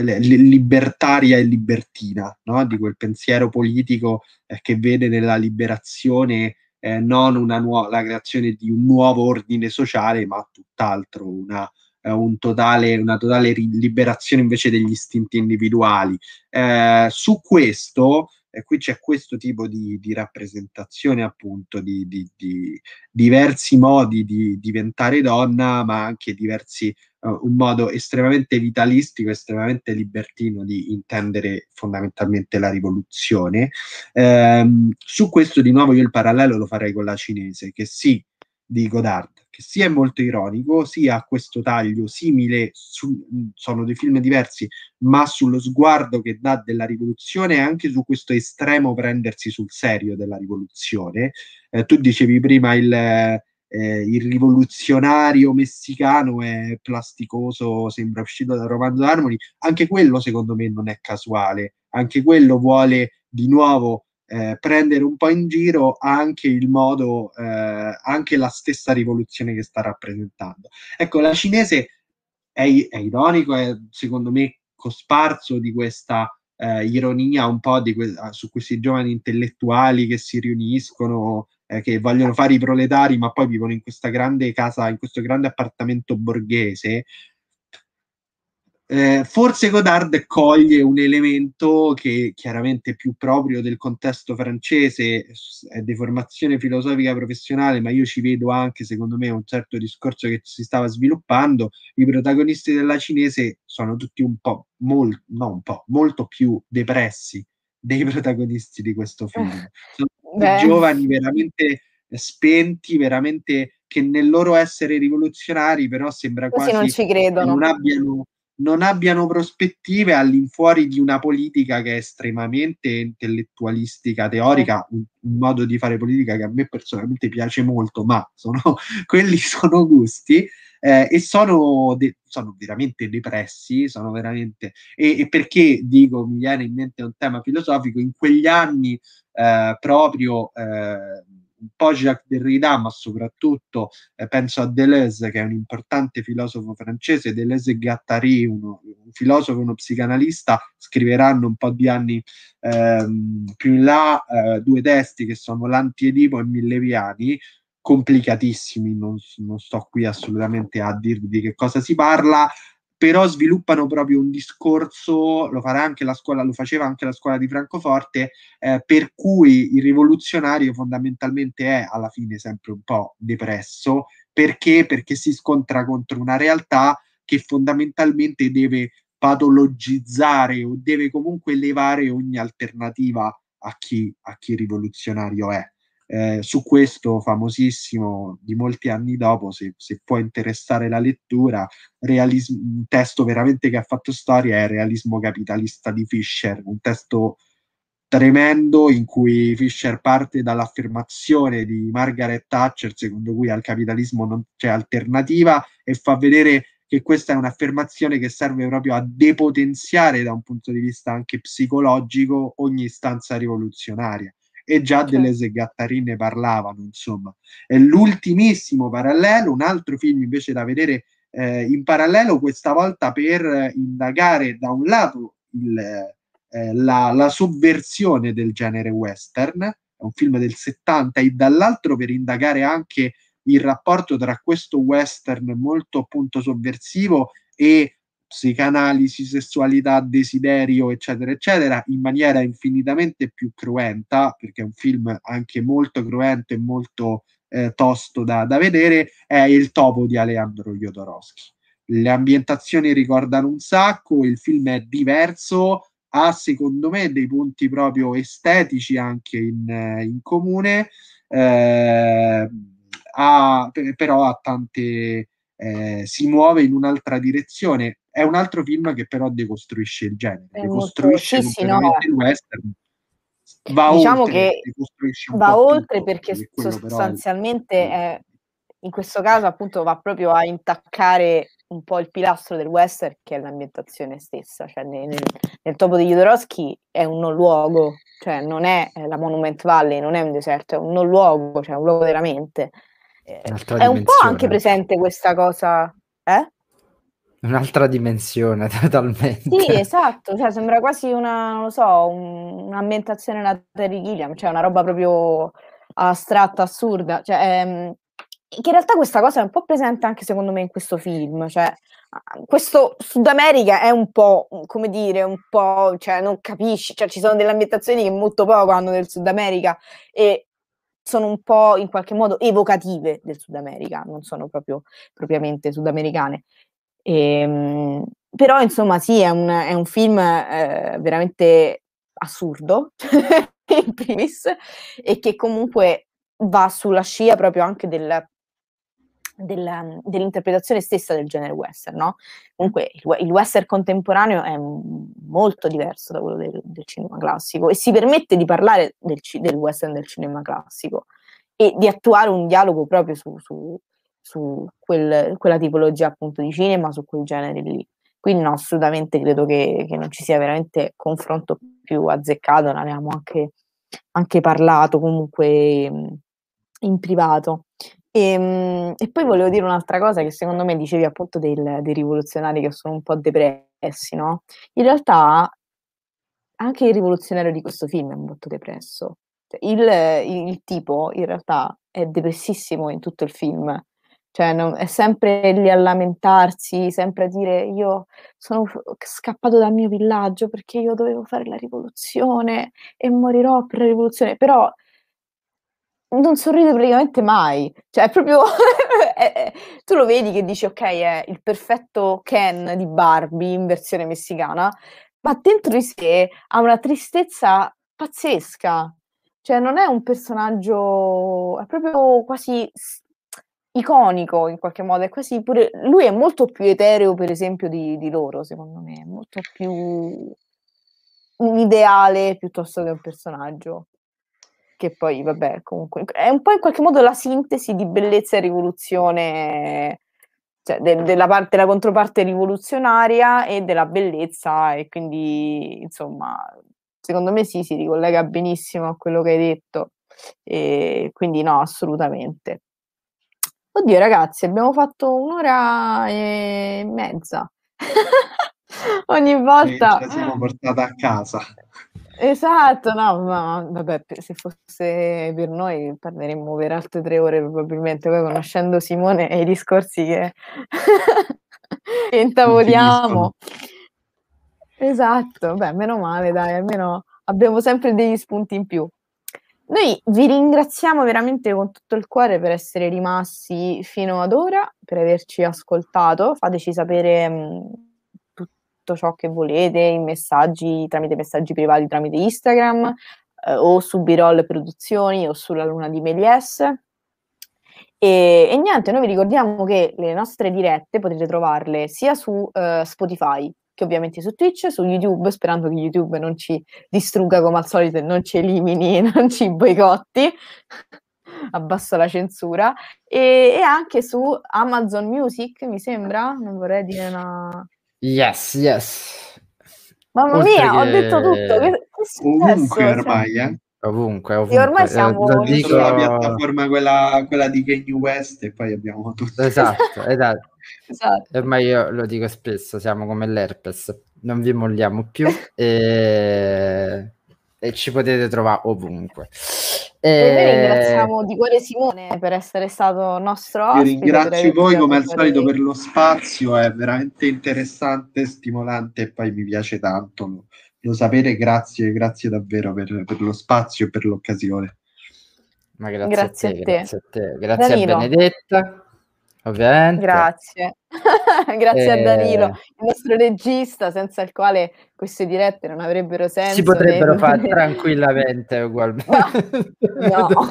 libertaria e libertina, no? Di quel pensiero politico eh, che vede nella liberazione eh, non nuova, la creazione di un nuovo ordine sociale, ma tutt'altro, una, eh, un totale, una totale liberazione invece degli istinti individuali. Eh, su questo e qui c'è questo tipo di, di rappresentazione appunto di, di, di, diversi modi di diventare donna, ma anche diversi, uh, un modo estremamente vitalistico, estremamente libertino di intendere fondamentalmente la rivoluzione. Um, su questo di nuovo io il parallelo lo farei con la cinese, che sì, di Godard, che sia è molto ironico, sia ha questo taglio simile, su, sono due film diversi, ma sullo sguardo che dà della rivoluzione e anche su questo estremo prendersi sul serio della rivoluzione. Eh, tu dicevi prima il, eh, il rivoluzionario messicano è plasticoso, sembra uscito da Romanzo d'Armoni, anche quello secondo me non è casuale, anche quello vuole di nuovo eh, prendere un po' in giro anche il modo, eh, anche la stessa rivoluzione che sta rappresentando. Ecco, la cinese è, è ironico, è secondo me cosparso di questa eh, ironia un po' que- su questi giovani intellettuali che si riuniscono, eh, che vogliono fare i proletari, ma poi vivono in questa grande casa, in questo grande appartamento borghese Eh, forse Godard coglie un elemento che chiaramente è più proprio del contesto francese, è di formazione filosofica professionale, ma io ci vedo anche, secondo me, un certo discorso che si stava sviluppando. I protagonisti della cinese sono tutti un po', mol, no un po', molto più depressi dei protagonisti di questo film. Sono giovani veramente spenti, veramente che nel loro essere rivoluzionari, però sembra Così quasi non ci credono. non abbiano non abbiano prospettive all'infuori di una politica che è estremamente intellettualistica, teorica, un, un, modo di fare politica che a me personalmente piace molto, ma sono, quelli sono gusti eh, e sono, de- sono, veramente depressi, sono veramente... E, e, perché dico, mi viene in mente un tema filosofico, in quegli anni eh, proprio... Eh, un po' Jacques Derrida, ma soprattutto eh, penso a Deleuze, che è un importante filosofo francese, Deleuze e Gattari, uno, un filosofo e uno psicanalista, scriveranno un po' di anni ehm, più in là eh, due testi che sono L'Antiedipo e Mille Viani, complicatissimi, non, non, sto qui assolutamente a dirvi di che cosa si parla, però sviluppano proprio un discorso, lo farà anche la scuola, lo faceva anche la scuola di Francoforte, eh, per cui il rivoluzionario fondamentalmente è alla fine sempre un po' depresso, perché? Perché si scontra contro una realtà che fondamentalmente deve patologizzare o deve comunque elevare ogni alternativa a chi, a chi rivoluzionario è. Eh, su questo famosissimo di molti anni dopo, se, se può interessare la lettura, realismo, un testo veramente che ha fatto storia è Realismo capitalista di Fischer, un testo tremendo in cui Fischer parte dall'affermazione di Margaret Thatcher secondo cui al capitalismo non c'è alternativa e fa vedere che questa è un'affermazione che serve proprio a depotenziare da un punto di vista anche psicologico ogni istanza rivoluzionaria e già certo. delle Gattarine parlavano, insomma. E l'ultimissimo parallelo, un altro film invece da vedere eh, in parallelo, questa volta per indagare da un lato il, eh, la, la sovversione del genere western, è un film del 70, e dall'altro per indagare anche il rapporto tra questo western molto appunto sovversivo e psicanalisi, sessualità, desiderio, eccetera, eccetera, in maniera infinitamente più cruenta, perché è un film anche molto cruento e molto eh, tosto da, da, vedere, è Il topo di Alejandro Jodorowsky. Le ambientazioni ricordano un sacco, il film è diverso, ha secondo me dei punti proprio estetici anche in, in comune, eh, ha, però ha tante... Eh, si muove in un'altra direzione è un altro film che però decostruisce il genere, è decostruisce molto, sì, no. il western. Va diciamo oltre, che va oltre perché sostanzialmente è, in questo caso appunto va proprio a intaccare un po' il pilastro del western che è l'ambientazione stessa, cioè nel, nel topo di Jodorowsky è un non luogo, cioè non è la Monument Valley, non è un deserto, è un non luogo, cioè un luogo veramente. È un po' anche presente questa cosa, eh? Un'altra dimensione totalmente. Sì, esatto, cioè sembra quasi una, non lo so, un, un'ambientazione nata di Gilliam, cioè una roba proprio astratta, assurda, cioè, ehm, che in realtà questa cosa è un po' presente anche secondo me in questo film, cioè questo Sud America è un po', come dire, un po', cioè non capisci, cioè ci sono delle ambientazioni che molto poco hanno del Sud America e sono un po' in qualche modo evocative del Sud America, non sono proprio propriamente sudamericane. E, ehm, però insomma sì, è un, è un film eh, veramente assurdo, in primis, e che comunque va sulla scia proprio anche del, del, dell'interpretazione stessa del genere western, no? Comunque il, il, western contemporaneo è molto diverso da quello del, del, cinema classico e si permette di parlare del, del, western del cinema classico e di attuare un dialogo proprio su, su, su quel, quella tipologia appunto di cinema, su quel genere lì. Quindi no, assolutamente credo che, che non ci sia veramente confronto più azzeccato, ne abbiamo anche, anche parlato comunque in privato. E, ehm, e, poi volevo dire un'altra cosa che secondo me dicevi appunto del, dei rivoluzionari che sono un po' depressi, no? In realtà anche il rivoluzionario di questo film è molto depresso. Cioè, il, il, tipo in realtà è depressissimo in tutto il film, cioè non, è sempre lì a lamentarsi, sempre a dire io sono scappato dal mio villaggio perché io dovevo fare la rivoluzione e morirò per la rivoluzione, però non sorride praticamente mai, cioè è proprio, è, è, tu lo vedi che dici ok è il perfetto Ken di Barbie in versione messicana, ma dentro di sé ha una tristezza pazzesca, cioè non è un personaggio, è proprio quasi iconico in qualche modo, è quasi pure, lui è molto più etereo per esempio di, di loro secondo me, è molto più un ideale piuttosto che un personaggio che poi, vabbè, comunque è un po' in qualche modo la sintesi di bellezza e rivoluzione, cioè de- della, parte, della controparte rivoluzionaria e della bellezza, e quindi, insomma, secondo me sì, si ricollega benissimo a quello che hai detto, e quindi no, assolutamente. Oddio, ragazzi, abbiamo fatto un'ora e mezza. Ogni volta... ci siamo portata a casa. Esatto, no, ma vabbè, se fosse per noi parleremmo per altre tre ore probabilmente, poi conoscendo Simone e i discorsi che intavoliamo. Esatto, beh, meno male, dai, almeno abbiamo sempre degli spunti in più. Noi vi ringraziamo veramente con tutto il cuore per essere rimasti fino ad ora, per averci ascoltato. Fateci sapere mh, tutto ciò che volete in messaggi, tramite messaggi privati, tramite Instagram eh, o su Birol Produzioni o sulla Luna di Melies. E, e, niente, noi vi ricordiamo che le nostre dirette potete trovarle sia su uh, Spotify che ovviamente su Twitch, su YouTube, sperando che YouTube non ci distrugga come al solito e non ci elimini, non ci boicotti. Abbasso la censura. E, e, anche su Amazon Music, mi sembra, non vorrei dire una... Yes, yes. Mamma Oltre mia, che... ho detto tutto. Che, che Ovunque ormai, eh? Ovunque, ovunque. E ormai siamo eh, dico... la piattaforma quella, quella di Kanye West e poi abbiamo tutto. Esatto, esatto. Esatto. Ormai io lo dico spesso, siamo come l'herpes, non vi molliamo più e, e ci potete trovare ovunque. E, e noi ringraziamo di cuore Simone per essere stato nostro ospite. Io ringrazio voi come al solito per lo spazio, è veramente interessante, stimolante e poi mi piace tanto lo sapere. Grazie, grazie davvero per, per lo spazio e per l'occasione. Ma grazie, grazie a, te, a te. Grazie a te, grazie Danilo. a Benedetta. Ovviamente. Grazie. Grazie e... a Danilo, il nostro regista, senza il quale queste dirette non avrebbero senso. Si potrebbero né... fare tranquillamente ugualmente. No. no.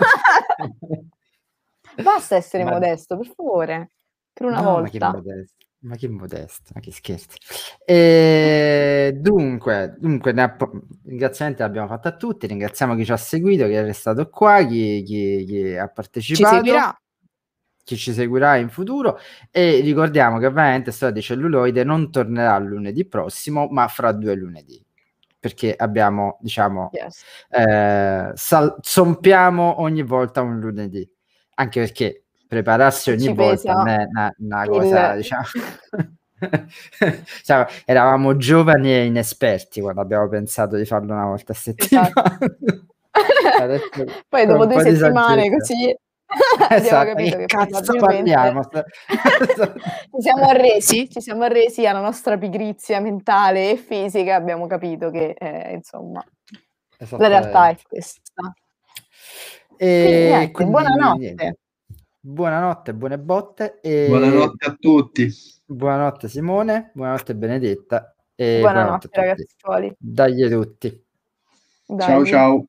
Basta essere ma... modesto, per favore, per una no, volta. Ma che, ma che modesto, ma che scherzi. E dunque, dunque app- ringraziamenti l'abbiamo fatto a tutti, ringraziamo chi ci ha seguito, chi è restato qua, chi, chi, chi ha partecipato. Ci seguirà chi ci seguirà in futuro e ricordiamo che ovviamente Storia di celluloide non tornerà lunedì prossimo ma fra due lunedì perché abbiamo diciamo yes. eh, sal- sompiamo ogni volta un lunedì anche perché prepararsi ogni ci volta non è una, una cosa il... diciamo cioè, eravamo giovani e inesperti quando abbiamo pensato di farlo una volta a settimana esatto. poi dopo due settimane così esatto, capito che cazzo parliamo? ci siamo arresi, ci siamo arresi alla nostra pigrizia mentale e fisica, abbiamo capito che eh, insomma la realtà è questa. E niente, quindi, buonanotte. Niente. Buonanotte, buone botte. E... Buonanotte a tutti. Buonanotte Simone, buonanotte Benedetta. E buonanotte, buonanotte ragazzi. Dagli tutti. Dagli. Ciao ciao.